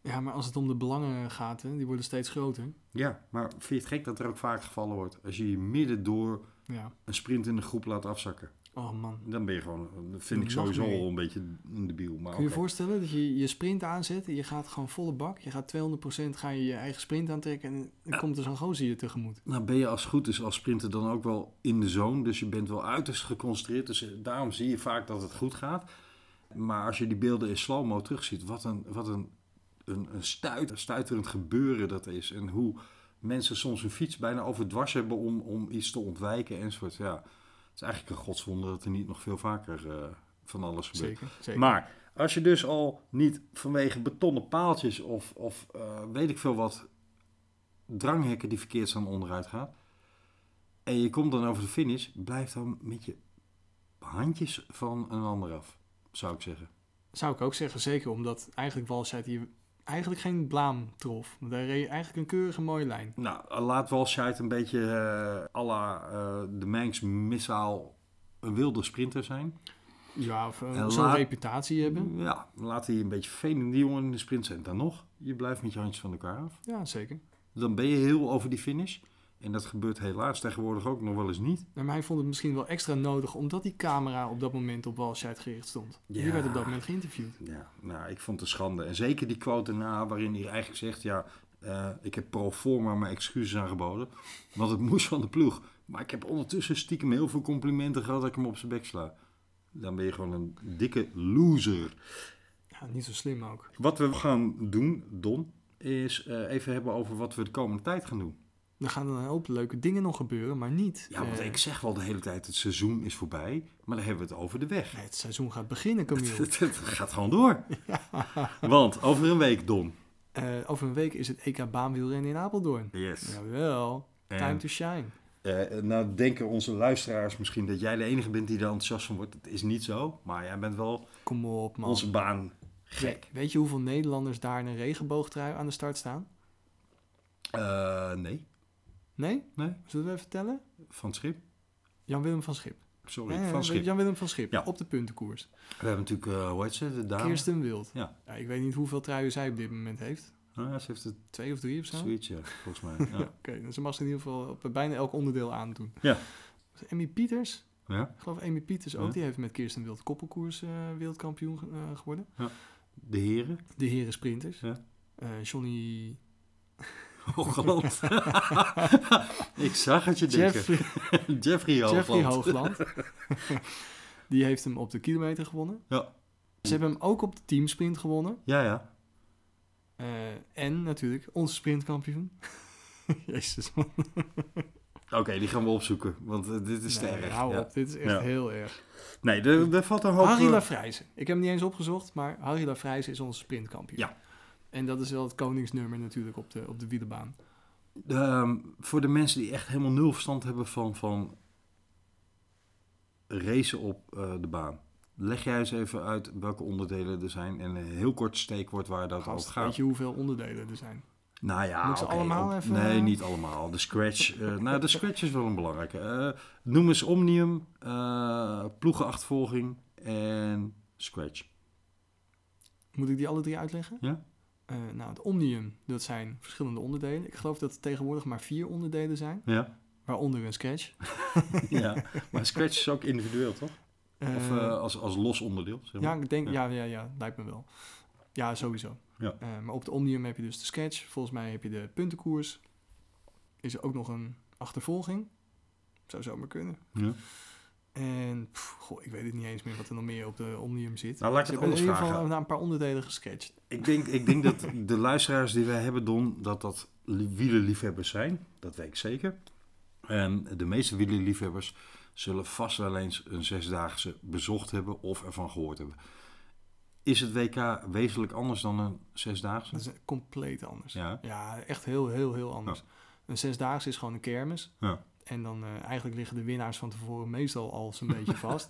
Ja, maar als het om de belangen gaat, hè, die worden steeds groter. Ja, maar vind je het gek dat er ook vaak gevallen wordt? Als je je midden door Ja. een sprint in de groep laat afzakken. Oh man. Dan ben je gewoon, dat vind ik sowieso al een beetje een debiel. Maar Kun je je voorstellen dat je je sprint aanzet en je gaat gewoon volle bak. Je gaat 200% ga je je eigen sprint aantrekken en dan komt er zo'n gozer je tegemoet. Nou ben je als goed is als sprinter dan ook wel in de zone. Dus je bent wel uiterst geconcentreerd. Dus eh, daarom zie je vaak dat het goed gaat. Maar als je die beelden in slow-mo terugziet, wat een, wat een, een, een stuit, een stuiterend gebeuren dat is. En hoe mensen soms hun fiets bijna overdwars hebben om, om iets te ontwijken enzovoort. Ja, is eigenlijk een godswonder dat er niet nog veel vaker eh, van alles gebeurt. Zeker. zeker. Maar Als je dus al niet vanwege betonnen paaltjes of, of eh, weet ik veel wat dranghekken die verkeerd staan onderuit gaat. En je komt dan over de finish, blijf dan met je handjes van een ander af, zou ik zeggen. Zou ik ook zeggen, zeker omdat eigenlijk Walscheid hier eigenlijk geen blaam trof. Hij reed eigenlijk een keurige mooie lijn. Nou, laat Walscheid een beetje eh à la eh, de Manx Missaal een wilde sprinter zijn. Ja, of eh, zo'n reputatie hebben. Ja, laat hij een beetje vervelend die jongen in de sprint zijn. Dan nog, je blijft met je handjes van elkaar af. Ja, zeker. Dan ben je heel over die finish. En dat gebeurt helaas tegenwoordig ook nog wel eens niet. Maar hij vond het misschien wel extra nodig omdat die camera op dat moment op Walscheid gericht stond. Die Ja. werd op dat moment geïnterviewd. Ja, nou, ik vond het schande. En zeker die quote na, waarin hij eigenlijk zegt... ja, eh, ik heb pro forma mijn excuses aangeboden. Want het moest van de ploeg. Maar ik heb ondertussen stiekem heel veel complimenten gehad... dat ik hem op zijn bek sla. Dan ben je gewoon een dikke loser. Ja, niet zo slim ook. Wat we gaan doen, Don... is eh, even hebben over wat we de komende tijd gaan doen. Er gaan een hoop leuke dingen nog gebeuren, maar niet. Ja, want eh, ik zeg wel de hele tijd... het seizoen is voorbij. Maar dan hebben we het over de weg. nee, het seizoen gaat beginnen, Camille. Het, het gaat gewoon door. Want over een week, Don. Eh, over een week is het EK baanwielrennen in Apeldoorn. Yes. Jawel, time En, to shine. eh, nou denken onze luisteraars misschien dat jij de enige bent die er enthousiast van wordt. Het is niet zo, maar jij bent wel Kom op, man. onze baan gek. We- Weet je hoeveel Nederlanders daar in een regenboogtrui aan de start staan? Nee, Nee? nee, Zullen we even vertellen? van het schip. Jan-Willem van Schip. Sorry, Ja, ja, van schip. Jan-Willem van Schip, Ja. op de puntenkoers. We hebben natuurlijk, eh hoe heet ze, de dame. Kirsten Wild. Ja. Ik weet niet hoeveel truien zij op dit moment heeft. Ah, ja, ze heeft het Twee of drie of zo? zoiets, ja, volgens mij. Ja. Oké, dus ze mag ze in ieder geval op bijna elk onderdeel aandoen. Ja. Dus Emmy Pieters, ja, ik geloof Emmy Pieters ook, Ja. die heeft met Kirsten Wild koppelkoers eh, wereldkampioen eh, geworden. de heren. De heren sprinters. Ja. Johnny... Hoogland. Ik zag het je denken. Jeffrey, Hoogland. Jeffrey Hoogland. die heeft hem op de kilometer gewonnen. Ja. Ze hebben hem ook op de teamsprint gewonnen. Ja, ja. Eh, en natuurlijk onze sprintkampioen. Jezus, man. Oké, die gaan we opzoeken, want eh, dit is te Nee, erg. Hou Ja. op, dit is echt Ja. heel erg. Nee, er, er valt een hoop... Harry eh, Lafrijze. Ik heb hem niet eens opgezocht, maar Harry Lafrijze is onze sprintkampioen. Ja. En dat is wel het koningsnummer natuurlijk op de, op de wielerbaan. Ehm, voor de mensen die echt helemaal nul verstand hebben van, van racen op eh, de baan. Leg jij eens even uit welke onderdelen er zijn en een heel kort steekwoord waar dat over gaat. weet je hoeveel onderdelen er zijn? Nou ja, Moet ze allemaal op- even- Nee, niet allemaal. De scratch. eh, nou, de scratch is wel een belangrijke. Eh, noem eens Omnium, eh ploegenachtervolging en scratch. Moet ik die alle drie uitleggen? Ja. Eh, nou, het Omnium, dat zijn verschillende onderdelen. Ik geloof dat er tegenwoordig maar vier onderdelen zijn, Ja, waaronder een sketch. ja. maar scratch is ook individueel, toch? Of Eh, eh, als, als los onderdeel, zeg ja, maar. ik denk, ja. ja. Ja, ja, lijkt me wel. Ja, sowieso. Ja. Maar op de Omnium heb je dus de sketch. Volgens mij heb je de puntenkoers. Is er ook nog een achtervolging? Zou zomaar kunnen. Ja. En pff, goh, ik weet het niet eens meer wat er nog meer op de Omnium zit. Nou, laat ik het hebben in ieder geval vragen. naar een paar onderdelen gesketcht. Ik denk, ik denk dat de luisteraars die wij hebben, Don, dat dat li- wielerliefhebbers zijn. Dat weet ik zeker. En de meeste wielerliefhebbers zullen vast wel eens een zesdaagse bezocht hebben of ervan gehoord hebben. Is het WK wezenlijk anders dan een zesdaagse? Dat is compleet anders. Ja. Ja, echt heel, heel, heel anders. Een zesdaagse is gewoon een kermis. Ja. En dan eh, eigenlijk liggen de winnaars van tevoren meestal al zo'n beetje vast.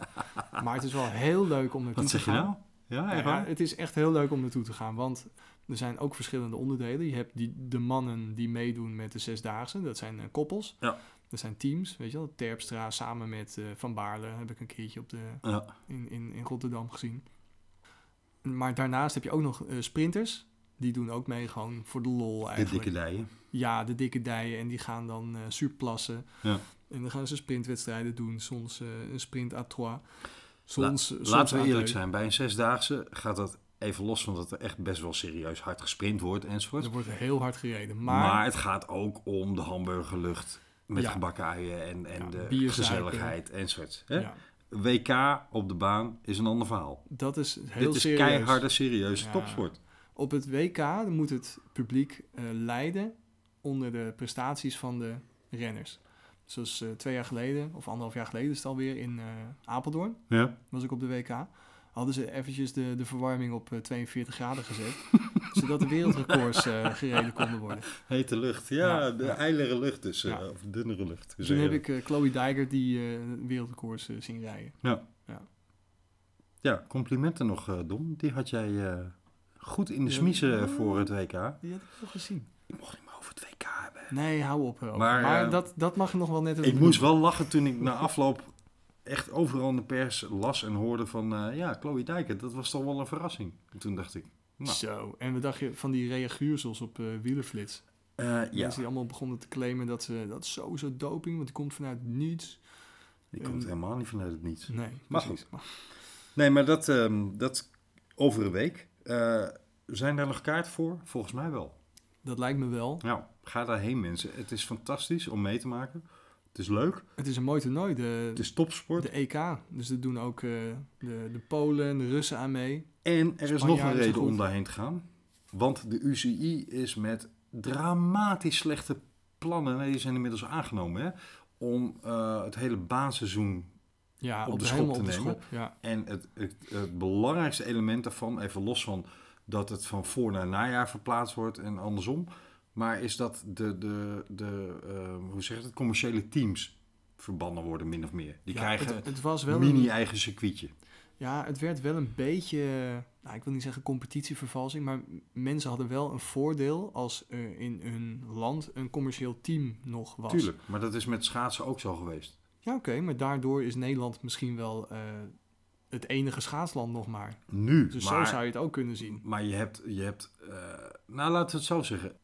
Maar het is wel heel leuk om naartoe Wat te zeg je gaan. nou? Ja, Nou ja, het is echt heel leuk om naartoe te gaan, want er zijn ook verschillende onderdelen. Je hebt die, de mannen die meedoen met de zesdaagse, dat zijn eh, koppels. Ja. Dat zijn teams, weet je wel. Terpstra samen met eh, Van Baarle heb ik een keertje op de, Ja. in, in, in Rotterdam gezien. Maar daarnaast heb je ook nog sprinters. Die doen ook mee gewoon voor de lol De eigenlijk. dikke dijen. Ja, de dikke dijen. En die gaan dan eh surplassen. Ja. En dan gaan ze sprintwedstrijden doen. Soms eh, een sprint à trois. Soms, soms Laten we eerlijk zijn, bij een zesdaagse gaat dat even los van dat er echt best wel serieus hard gesprint wordt enzovoort. Er wordt heel hard gereden. Maar, Maar, het gaat ook om de hamburgerlucht met Ja. gebakken uien en, en Ja, de gezelligheid enzovoort. Hè? ja, WK op de baan is een ander verhaal. dat is heel Dit is serieus. keiharde, serieuze topsport. Op het WK moet het publiek eh, leiden onder de prestaties van de renners. Zoals eh, twee jaar geleden, of anderhalf jaar geleden is het alweer, in eh, Apeldoorn. Ja. was ik op de WK. hadden ze eventjes de, de verwarming op eh, 42 graden gezet. zodat de wereldrecords gereden konden worden. Hete lucht. Ja, Ja, de ja. ijlere lucht dus. Ja. Of dunnere lucht. Dus toen heb ik Chloe Dijker die wereldrecords zien rijden. Ja, complimenten nog, Dom. Die had jij goed in de smiezen voor het WK. Die had ik wel gezien. Ik mocht niet meer over het WK hebben. Nee, hou op. Rob. Maar, Maar, eh, dat, dat mag nog wel net Ik moest doen. wel lachen toen ik na afloop echt overal in de pers las en hoorde van... eh, ja, Chloe Dijker, dat was toch wel een verrassing. En toen dacht ik, nou, Zo, en we dachten van die reaguursels op eh wielerflits. ja, Mensen die allemaal begonnen te claimen dat ze dat is sowieso doping, want die komt vanuit niets. die komt en- helemaal niet vanuit het niets. Nee, Maar precies. Maar Nee, maar dat, ehm, dat over een week. Eh, zijn daar nog kaarten voor? Volgens mij wel. dat lijkt me wel. Nou, ga daarheen mensen. Het is fantastisch om mee te maken. Het is leuk. Het is een mooi toernooi, de, Het is topsport. de EK. Dus er doen ook eh, de, de Polen en de Russen aan mee. En er is nog een reden om daarheen te gaan. Want de UCI is met dramatisch slechte plannen, nee, die zijn inmiddels aangenomen, hè, om eh, het hele baanseizoen Ja, Op de schop te nemen. schop. Ja. En het, het, het belangrijkste element daarvan, even los van dat het van voor naar najaar verplaatst wordt en andersom, maar is dat de, de, de eh, hoe zeg het, commerciële teams verbannen worden, min of meer. Die Ja, krijgen het, het was wel een een, mini-eigen circuitje. Ja, het werd wel een beetje, nou, ik wil niet zeggen competitievervalsing, maar mensen hadden wel een voordeel als er in hun land een commercieel team nog was. Tuurlijk, maar dat is met schaatsen ook zo geweest. Ja, oké, maar daardoor is Nederland misschien wel eh, het enige schaatsland nog maar. Nu, Dus maar, zo zou je het ook kunnen zien. maar je hebt, je hebt eh, nou laten we het zo zeggen.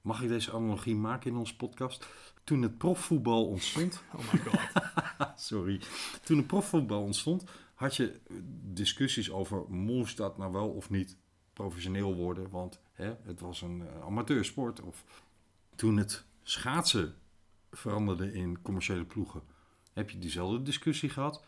Mag ik deze analogie maken in onze podcast? Toen het profvoetbal ontstond, Oh my god. sorry, toen het profvoetbal ontstond, had je discussies over moest dat nou wel of niet professioneel worden, want hè, het was een eh, amateursport. Of toen het schaatsen veranderde in commerciële ploegen, heb je diezelfde discussie gehad.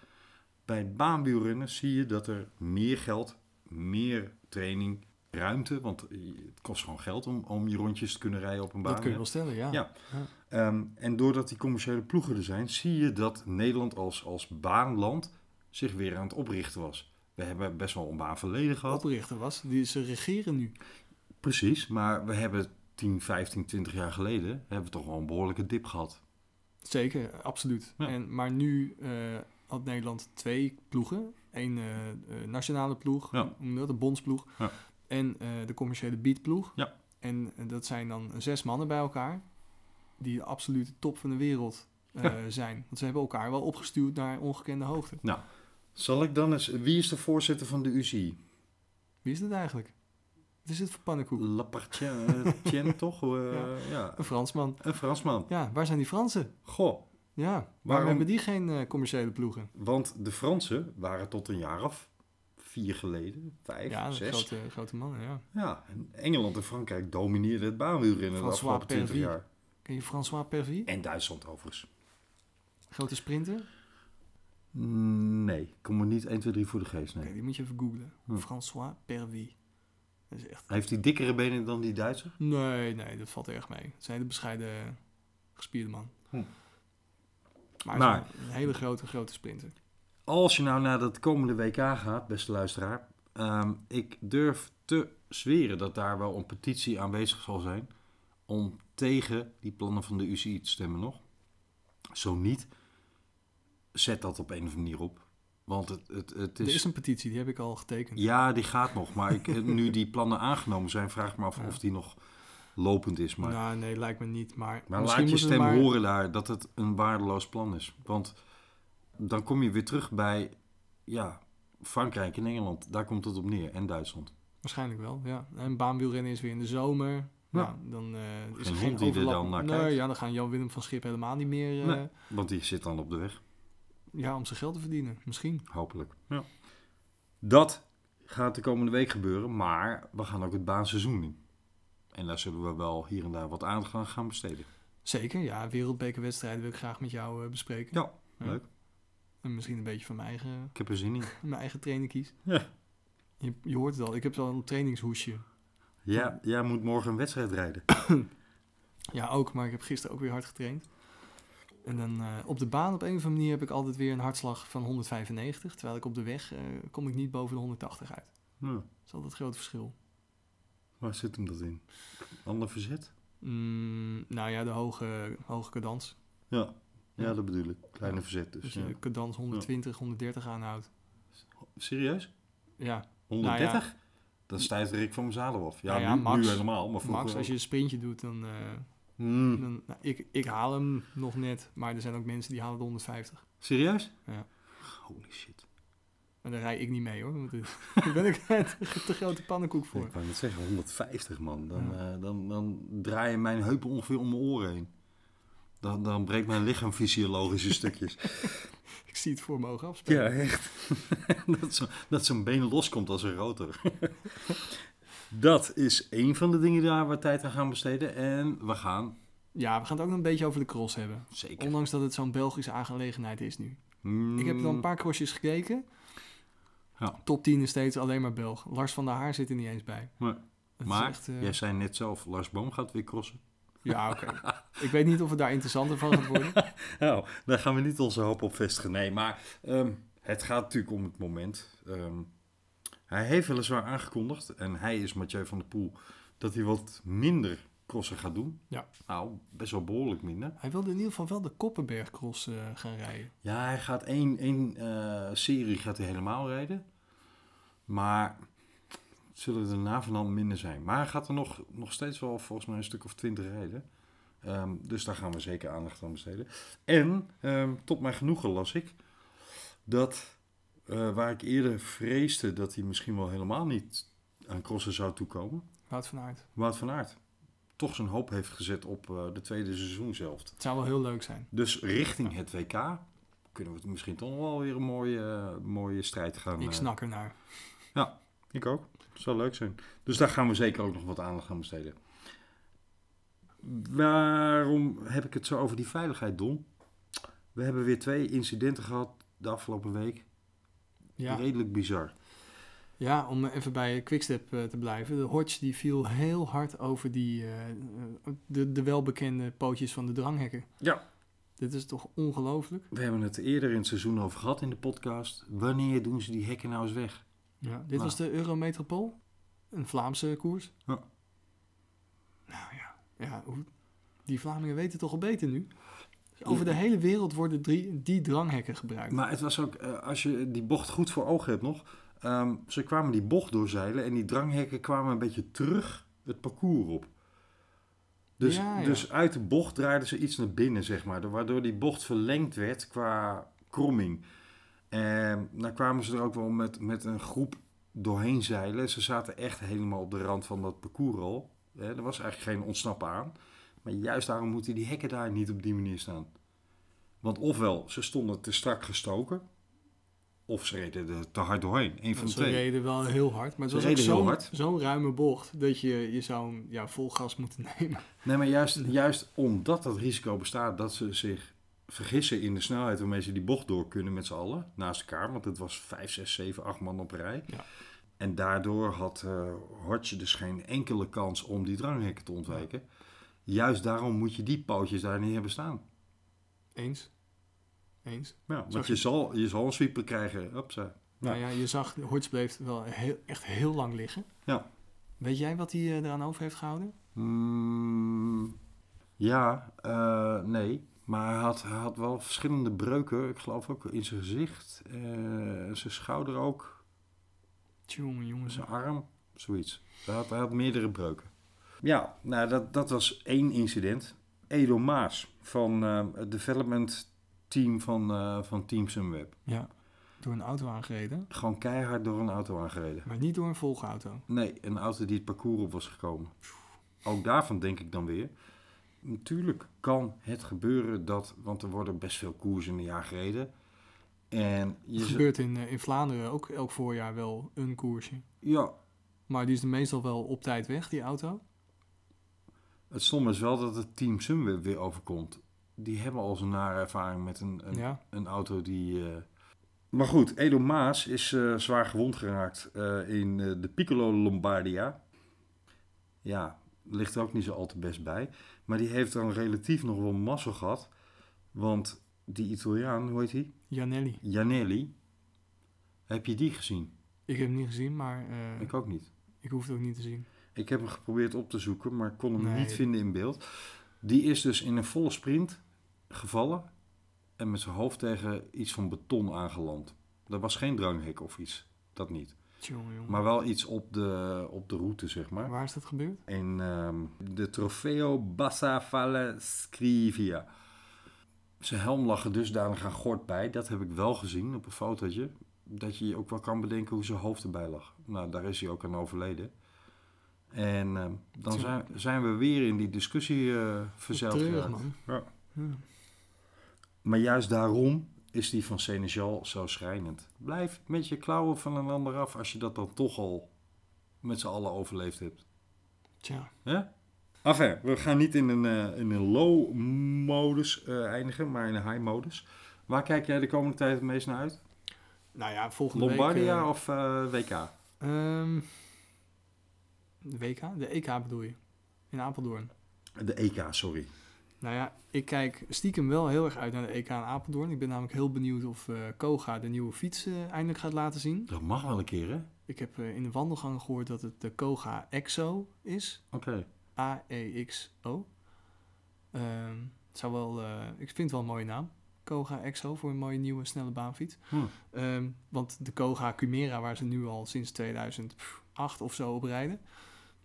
Bij het baanwielrennen zie je dat er meer geld, meer training, ruimte, want het kost gewoon geld om, om je rondjes te kunnen rijden op een baan. Dat kun je wel stellen, ja. Ja. Ehm, en doordat die commerciële ploegen er zijn, zie je dat Nederland als, als baanland zich weer aan het oprichten was. We hebben best wel een baanverleden gehad. Oprichter was, die ze regeren nu. Precies, maar we hebben 10, 15, 20 jaar geleden hebben we toch wel een behoorlijke dip gehad. Zeker, absoluut. Ja. En, maar nu eh, had Nederland twee ploegen. Eén eh, eh, nationale ploeg, Ja. noem dat, de bondsploeg. Ja. En de commerciële beatploeg. Ja. En dat zijn dan zes mannen bij elkaar. Die de absolute top van de wereld zijn. Want ze hebben elkaar wel opgestuurd naar ongekende hoogte. Zal ik dan eens... Wie is de voorzitter van de UCI? Wie is dat eigenlijk? Wat is dit voor pannenkoek? Lapartien, toch? Eh, Ja. ja. Een Fransman. Een Fransman. Ja, waar zijn die Fransen? Goh, Ja, waarom, Waarom- hebben die geen eh, commerciële ploegen? want de Fransen waren tot een jaar of vier geleden, vijf, Ja, zes. grote, grote mannen, ja. Ja, en Engeland en Frankrijk domineerden het baanwielrennen de François afgelopen 20 Pervy. jaar. Ken je François Pervy? En Duitsland overigens. Grote sprinter? Nee, ik kom er niet 1, 2, 3 voor de geest. Oké, Nee. die moet je even googlen. Hm. François Pervy. Echt... Heeft hij dikkere benen dan die Duitser? Nee, nee, dat valt erg mee. Het een hele bescheiden, gespierde man. Hm. Maar, een hele grote, grote sprinter. Als je nou naar dat komende WK gaat, beste luisteraar. ehm, ik durf te zweren dat daar wel een petitie aanwezig zal zijn. Om tegen die plannen van de UCI te stemmen nog. Zo niet, zet dat op een of andere manier op. Want het, het, het Er is... is een petitie, die heb ik al getekend. Ja, die gaat nog. Maar ik, nu die plannen aangenomen zijn, vraag ik me af Ja. of die nog lopend is. Maar, Nou, nee, lijkt me niet. Maar, laat je stem maar- horen daar dat het een waardeloos plan is. Want dan kom je weer terug bij ja, Frankrijk en Engeland. Daar komt het op neer. En Duitsland. Waarschijnlijk wel, ja. En baanwielrennen is weer in de zomer. Ja, Ja. dan eh, is Geen er hond geen die er dan naar nee, kijkt. ja, dan gaan Jan-Willem van Schip helemaal niet meer... eh, Nee. Want die zit dan op de weg. Ja, om zijn geld te verdienen. Misschien. Hopelijk. Ja. Dat gaat de komende week gebeuren. Maar we gaan ook het baanseizoen in. En daar zullen we wel hier en daar wat aandacht aan gaan besteden. Zeker, ja. Wereldbekerwedstrijden wil ik graag met jou eh, bespreken. Ja, Ja. leuk. En misschien een beetje van mijn eigen, Ik heb er zin in. mijn eigen trainer kies. Ja. Je, je hoort het al, ik heb al een trainingshoesje. Ja, jij moet morgen een wedstrijd rijden. Ja, ook, maar ik heb gisteren ook weer hard getraind. En dan eh, op de baan op een of andere manier heb ik altijd weer een hartslag van 195. Terwijl ik op de weg eh, kom ik niet boven de 180 uit. Ja. Dat is altijd het grote verschil. Waar zit hem dat in? Ander verzet? Mm, nou ja, de hoge, hoge cadans. Ja. Ja, dat bedoel ik. Kleine Ja. verzet dus. Dus ja. je cadans 120, 130 aanhoudt. Serieus? Ja, 130? Dan stijgt Rick van mijn zadel af. Ja, Nou nu, Max- nu helemaal. Maar Max, als je een sprintje doet, dan... eh, Hmm. dan nou, ik, ik haal hem nog net. Maar er zijn ook mensen die halen de 150. Serieus? Ja. Holy shit. Maar daar rij ik niet mee hoor. Want daar ben ik te, te grote pannenkoek voor. Ik wou net zeggen, 150 man. Dan, Ja. eh, dan, dan draaien mijn heupen ongeveer om mijn oren heen. Dan, dan breekt mijn lichaam fysiologische stukjes. Ik zie het voor mijn ogen afspelen. Ja, echt. dat zo- dat zo'n been loskomt als een rotor. Dat is één van de dingen daar waar we tijd aan gaan besteden. En we gaan, Ja, we gaan het ook nog een beetje over de cross hebben. zeker... Ondanks dat het zo'n Belgische aangelegenheid is nu. Mm, Ik heb dan een paar crossjes gekeken. Ja. Top 10 is steeds alleen maar Belg. Lars van der Haar zit er niet eens bij. Nee. Maar, echt, eh, jij zei net zelf, Lars Boom gaat weer crossen. Ja, oké. ik weet niet of het daar interessanter van gaat worden. Nou, daar gaan we niet onze hoop op vestigen. Nee, maar ehm, het gaat natuurlijk om het moment. Ehm, hij heeft weliswaar aangekondigd, en hij is Mathieu van der Poel, dat hij wat minder crossen gaat doen. Ja. Nou, best wel behoorlijk minder. Hij wilde in ieder geval wel de Koppenberg cross eh, gaan rijden. Ja, hij gaat één, één eh, serie gaat hij helemaal rijden. Maar het zullen er na van dan minder zijn. Maar hij gaat er nog, nog steeds wel volgens mij een stuk of twintig rijden. Ehm, dus daar gaan we zeker aandacht aan besteden. En ehm, tot mijn genoegen las ik dat eh, waar ik eerder vreesde dat hij misschien wel helemaal niet aan crossen zou toekomen, Wout van Aert. Wout van Aert toch zijn hoop heeft gezet op eh, de tweede seizoenshelft. Het zou wel heel leuk zijn. Dus richting het WK kunnen we het misschien toch nog wel weer een mooie, mooie strijd gaan. Ik eh, snak ernaar. Ik ook. Het zou leuk zijn. Dus daar gaan we zeker ook nog wat aandacht aan besteden. Waarom heb ik het zo over die veiligheid, Don? We hebben weer twee incidenten gehad de afgelopen week. Ja. Redelijk bizar. ja, om even bij Quickstep eh, te blijven. De Hodge die viel heel hard over die, eh, de, de welbekende pootjes van de dranghekken. Ja. Dit is toch ongelooflijk? We hebben het eerder in het seizoen over gehad in de podcast. Wanneer doen ze die hekken nou eens weg? Ja, dit Nou. was de Eurometropool. Een Vlaamse koers. Ja. Nou ja, ja hoe, die Vlamingen weten toch al beter nu. Over de hele wereld worden drie, die dranghekken gebruikt. Maar het was ook, eh, als je die bocht goed voor ogen hebt nog. ehm, ze kwamen die bocht doorzeilen en die dranghekken kwamen een beetje terug het parcours op. Dus, Ja, ja. dus uit de bocht draaiden ze iets naar binnen, zeg maar. Waardoor die bocht verlengd werd qua kromming. En dan kwamen ze er ook wel met, met een groep doorheen zeilen. Ze zaten echt helemaal op de rand van dat parcours al. Er was eigenlijk geen ontsnappen aan. Maar juist daarom moeten die hekken daar niet op die manier staan. Want ofwel, ze stonden te strak gestoken. Of ze reden er te hard doorheen. Eén van de ze twee. reden wel heel hard. Maar het Ze was zo'n ruime bocht dat je, je zou hem ja, vol gas moeten nemen. Nee, maar juist, juist omdat dat risico bestaat dat ze zich vergissen in de snelheid waarmee ze die bocht door kunnen met z'n allen, naast elkaar. Want het was 5, 6, 7, 8 man op een rij. Ja. En daardoor had eh Hortje dus geen enkele kans om die dranghekken te ontwijken. Juist daarom moet je die pootjes daar niet hebben staan. Eens. Eens. Ja, want je- je zal, je zal een sweeper krijgen. Hupsa. Nou ja, je zag, Hortz bleef wel heel, echt heel lang liggen. Ja. Weet jij wat hij eh, eraan over heeft gehouden? Mm, ja, eh, nee. Maar hij had, hij had wel verschillende breuken. Ik geloof ook in zijn gezicht. eh, zijn schouder ook. Tjonge jongens. Zijn arm. Zoiets. Hij had, hij had meerdere breuken. Ja, nou dat, dat was één incident. Edo Maas van eh, het development team van, eh, van Team Sunweb. Ja, door een auto aangereden. Gewoon keihard door een auto aangereden. Maar niet door een volgauto. Nee, een auto die het parcours op was gekomen. Ook daarvan denk ik dan weer. Natuurlijk kan het gebeuren dat, want er worden best veel koersen in een jaar gereden. En je Het gebeurt in, eh, in Vlaanderen ook elk voorjaar wel een koersje. ja, Maar die is meestal wel op tijd weg, die auto. Het stomme is wel dat het team Sunweb weer overkomt. Die hebben al zo'n nare ervaring met een, een, Ja. een auto die... eh, Maar goed, Edo Maas is eh, zwaar gewond geraakt eh, in eh, de Piccolo Lombardia. Ja, ligt er ook niet zo al te best bij. Maar die heeft dan relatief nog wel mazzel gehad. Want die Italiaan, hoe heet hij? Janelli. Janelli. Heb je die gezien? Ik heb hem niet gezien, maar eh, Ik ook niet. ik hoef het ook niet te zien. Ik heb hem geprobeerd op te zoeken, maar kon hem Nee. niet vinden in beeld. Die is dus in een volle sprint gevallen en met zijn hoofd tegen iets van beton aangeland. Er was geen dranghek of iets, dat niet. Tjonge. Maar wel iets op de, op de route, zeg maar. Waar is dat gebeurd? En ehm, de Trofeo Bassa Valle Scrivia. Zijn helm lag er dusdanig aan gort bij. Dat heb ik wel gezien op een fotootje. Dat je je ook wel kan bedenken hoe zijn hoofd erbij lag. Nou, daar is hij ook aan overleden. En ehm, dan zijn, zijn we weer in die discussie eh verzeild Treurig, geraakt. man. Ja. Ja. Maar juist daarom is die van Senegal zo schrijnend. Blijf met je klauwen van een ander af als je dat dan toch al met z'n allen overleefd hebt. Tja. Ja? Enfin, we gaan niet in een, eh, in een low-modus eh, eindigen, maar in een high-modus. Waar kijk jij de komende tijd het meest naar uit? Nou ja, volgende Lombardia week... eh, of eh, WK? ehm, de WK? De EK bedoel je? In Apeldoorn. De EK, sorry. Nou ja, ik kijk stiekem wel heel erg uit naar de EK in Apeldoorn. Ik ben namelijk heel benieuwd of eh, Koga de nieuwe fiets eh, eindelijk gaat laten zien. Dat mag wel een keer, hè? Ik heb eh, in de wandelgang gehoord dat het de Koga Exo is. Oké. A-E-X-O. Ehm, het zou wel, ik vind het wel een mooie naam. Koga Exo voor een mooie nieuwe snelle baanfiets. Hm. Ehm, want de Koga Chimera, waar ze nu al sinds 2008 of zo op rijden,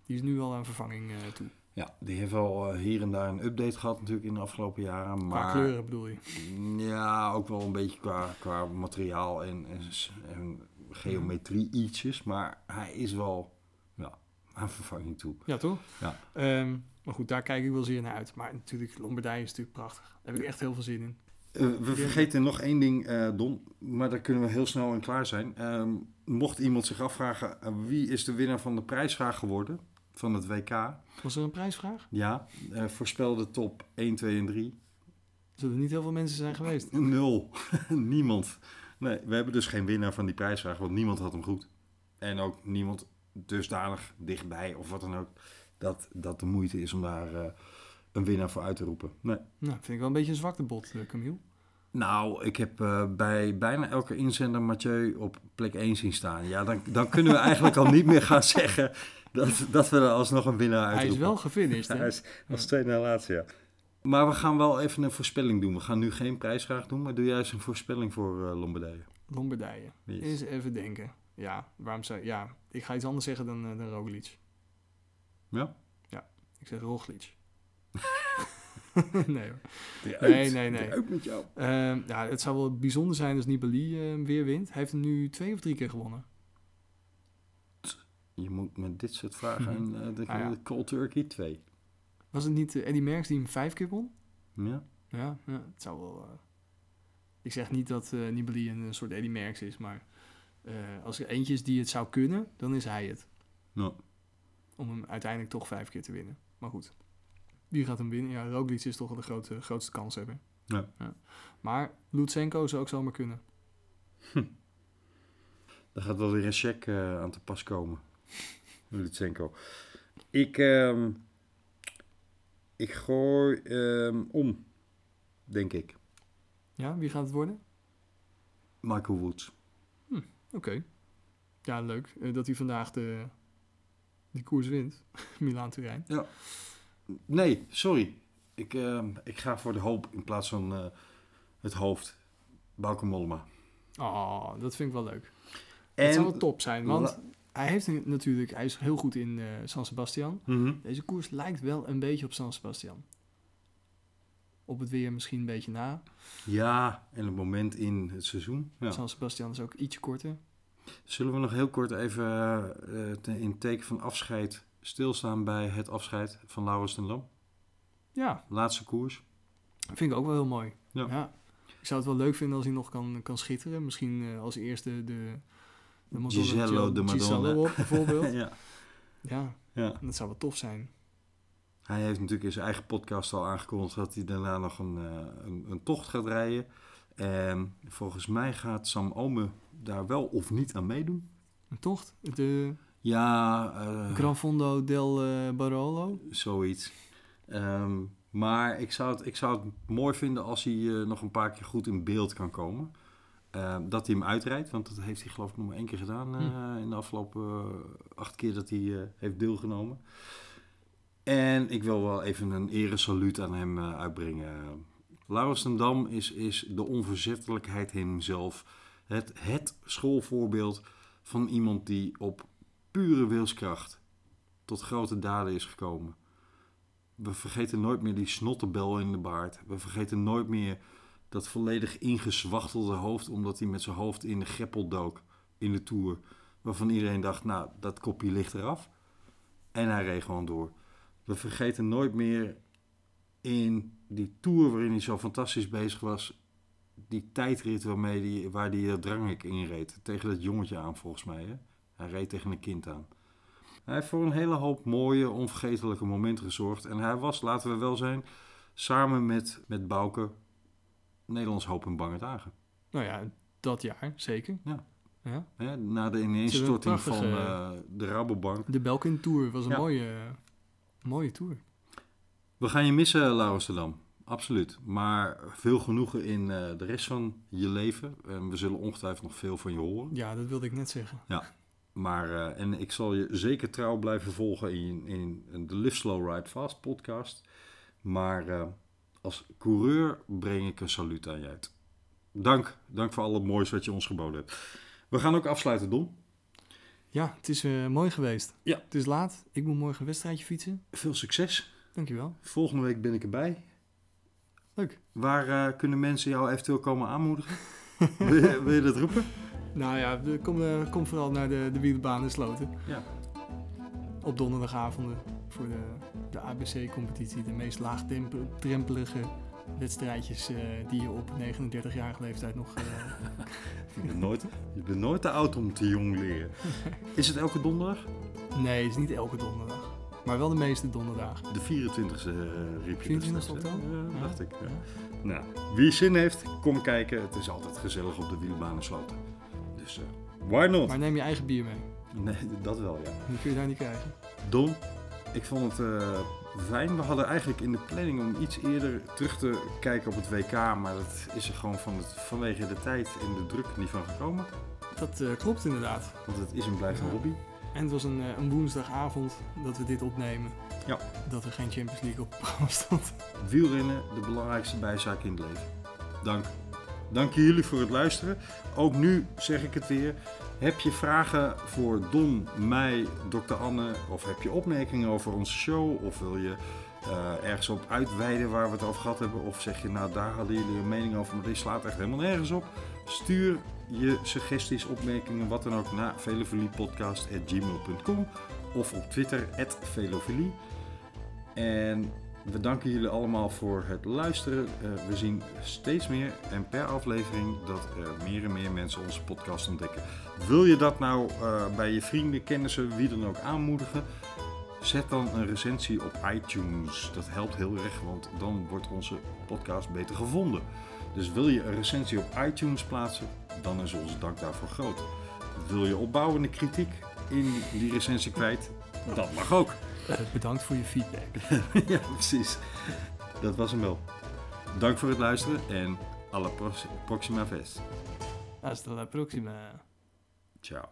die is nu al aan vervanging eh, toe. Ja, die heeft wel eh, hier en daar een update gehad natuurlijk in de afgelopen jaren. Maar Qua kleuren bedoel je. Ja, ook wel een beetje qua, qua materiaal en, en, geometrie ietsjes. Maar hij is wel ja, aan vervanging toe. Ja, toch? Ja. Ehm, maar goed, daar kijk ik wel zeer naar uit. Maar natuurlijk, Lombardije is natuurlijk prachtig. Daar heb ik echt heel veel zin in. Eh, we vergeten nog één ding, Don, maar daar kunnen we heel snel en klaar zijn. Ehm, mocht iemand zich afvragen, wie is de winnaar van de prijsvraag geworden van het WK? Was er een prijsvraag? Ja, eh, voorspel de top 1, 2 en 3. Zullen er niet heel veel mensen zijn geweest? Nul. Niemand. Nee, we hebben dus geen winnaar van die prijsvraag, want niemand had hem goed. En ook niemand dusdanig dichtbij of wat dan ook, dat, dat de moeite is om daar eh, een winnaar voor uit te roepen. Nee. Nou, vind ik wel een beetje een zwakte bot, eh, Camille. Nou, ik heb bij bijna elke inzender Mathieu op plek 1 zien staan. Ja, dan, dan kunnen we eigenlijk al niet meer gaan zeggen dat, dat we er alsnog een winnaar Hij uitroepen. is wel gefinished, hè? Hij is als tweede na laatste, ja. Maar we gaan wel even een voorspelling doen. We gaan nu geen prijsvraag doen, maar doe juist een voorspelling voor eh Lombardije. Lombardije. Yes. Eens even denken. Ja, waarom zou... Ja, ik ga iets anders zeggen dan, dan Roglic. Ja? Ik zeg Roglic. nee hoor. Nee, nee, nee. Uit met jou. Ehm, ja, het zou wel bijzonder zijn als Nibali eh, weer wint. Hij heeft hem nu twee of drie keer gewonnen. Je moet met dit soort vragen en eh, de, Ah, ja. Cold Turkey 2. Was het niet eh, Eddie Merckx die hem vijf keer won? Ja? Ja, ja het zou wel... eh, Ik zeg niet dat Nibali een, soort Eddie Merckx is, maar als er eentje is die het zou kunnen, dan is hij het. Nou, Om hem uiteindelijk toch vijf keer te winnen. Maar goed, wie gaat hem winnen? Ja, Roglic is toch wel de grote, grootste kans hebben. Ja. Maar Lutsenko zou ook zomaar kunnen. daar gaat wel weer een check aan te pas komen. Lutsenko. Ik, ehm, ik gooi ehm, om, denk ik. Ja, wie gaat het worden? Michael Woods. Oké. Ja, leuk eh, dat hij vandaag de, die koers wint. Milaan-Turijn. Nee, sorry. Ik, ehm, ik ga voor de hoop in plaats van eh, het hoofd. Bauke Mollema. Oh, dat vind ik wel leuk. En, Het zou wel top zijn, want La- hij heeft natuurlijk, hij is heel goed in eh, San Sebastian. Mhm. Deze koers lijkt wel een beetje op San Sebastian. Op het weer misschien een beetje na. Ja, en het moment in het seizoen. Ja. San Sebastian is ook ietsje korter. Zullen we nog heel kort even eh, in teken van afscheid stilstaan bij het afscheid van Laurens ten Lam? Ja, Laatste koers. vind ik ook wel heel mooi. Ja. Ik zou het wel leuk vinden als hij nog kan, kan schitteren. Misschien eh, als eerste de, de Gisello de Gisello Madonna. op bijvoorbeeld. ja. ja, ja. dat zou wel tof zijn. Hij heeft natuurlijk in zijn eigen podcast al aangekondigd dat hij daarna nog een, eh, een, een tocht gaat rijden. En volgens mij gaat Sam Ome daar wel of niet aan meedoen. Een tocht? De Ja, eh, Gran Fondo del eh, Barolo? zoiets. Ehm, Maar ik zou, het, ik zou het mooi vinden als hij eh, nog een paar keer goed in beeld kan komen. Eh, dat hij hem uitrijdt, want dat heeft hij geloof ik nog maar één keer gedaan eh, in de afgelopen eh, acht keer dat hij eh, heeft deelgenomen. En ik wil wel even een eresaluut aan hem uitbrengen. Laurens ten Dam is, is de onverzettelijkheid in hemzelf. Het, het schoolvoorbeeld van iemand die op pure wilskracht tot grote daden is gekomen. We vergeten nooit meer die snottenbel in de baard. We vergeten nooit meer dat volledig ingezwachtelde hoofd, omdat hij met zijn hoofd in de greppel dook in de Tour. Waarvan iedereen dacht, nou, dat kopje ligt eraf. En hij reed gewoon door. We vergeten nooit meer in die Tour waarin hij zo fantastisch bezig was, die tijdrit waarmee die, waar hij uh, Drangik in reed. Tegen dat jongetje aan volgens mij. Hè? Hij reed tegen een kind aan. Hij heeft voor een hele hoop mooie, onvergetelijke momenten gezorgd. En hij was, laten we wel zijn, samen met, met Bouke, Nederlands hoop en bange dagen. Nou ja, dat jaar, zeker. Ja. ja. Hè, na de ineenstorting van eh, de Rabobank. De Belkin Tour was een Ja. mooie, mooie tour. We gaan je missen, Laurens de Dam. Absoluut. Maar veel genoegen in eh, de rest van je leven. En we zullen ongetwijfeld nog veel van je horen. Ja, dat wilde ik net zeggen. Maar, eh, en ik zal je zeker trouw blijven volgen in, in, in de Live Slow Ride Fast podcast. Maar als coureur breng ik een saluut aan je uit. Dank. Dank voor al het moois wat je ons geboden hebt. We gaan ook afsluiten, Don. Ja, het is eh, mooi geweest. Ja. Het is laat. Ik moet morgen een wedstrijdje fietsen. Veel succes. Dankjewel. Volgende week ben ik erbij. Leuk. Waar eh, kunnen mensen jou eventueel komen aanmoedigen? wil, je, wil je dat roepen? Nou ja, kom, eh, kom vooral naar de, de wielerbaan in Sloten. Ja. Op donderdagavonden voor de, de ABC-competitie. De meest laagdrempelige wedstrijdjes eh, die je op 39-jarige leeftijd nog... eh, Je bent, nooit, je bent nooit te oud om te jong leren. Is het elke donderdag? nee, het is niet elke donderdag. Maar wel de meeste donderdagen. De 24e uh, riep je 24e destijds, hè? oktober? Ja, dacht ik. ja. Nou, wie zin heeft, kom kijken. Het is altijd gezellig op de wielbaan en sloten. Dus eh, why not? Maar neem je eigen bier mee. Nee, dat wel, ja. Die kun je daar niet krijgen. Don, ik vond het eh, fijn. We hadden eigenlijk in de planning om iets eerder terug te kijken op het WK. Maar dat is er gewoon van het, vanwege de tijd en de druk niet van gekomen. Dat eh, klopt inderdaad. Want het is en blijft een Ja. hobby. En het was een, eh, een woensdagavond dat we dit opnemen. Ja. Dat er geen Champions League op het programma stond. Wielrennen, de belangrijkste bijzaak in het leven. Dank. Dank jullie voor het luisteren. Ook nu zeg ik het weer. Heb je vragen voor Don, mij, Dr. Anne? Of heb je opmerkingen over onze show? Of wil je eh, ergens op uitweiden waar we het over gehad hebben? Of zeg je, nou daar hadden jullie een mening over, maar dit slaat echt helemaal nergens op? Stuur je suggesties, opmerkingen, wat dan ook naar velofiliepodcast.gmail.com of op Twitter, @velofilie. En we danken jullie allemaal voor het luisteren. Eh, we zien steeds meer en per aflevering dat er meer en meer mensen onze podcast ontdekken. Wil je dat nou eh, bij je vrienden, kennissen, wie dan ook aanmoedigen? Zet dan een recensie op iTunes. Dat helpt heel erg, want dan wordt onze podcast beter gevonden. Dus wil je een recensie op iTunes plaatsen, dan is onze dank daarvoor groot. Wil je opbouwende kritiek in die recensie kwijt? Dat mag ook. Eh, bedankt voor je feedback. ja, precies. Dat was hem wel. Dank voor het luisteren en alla prox- proxima vez. Hasta la próxima. Ciao.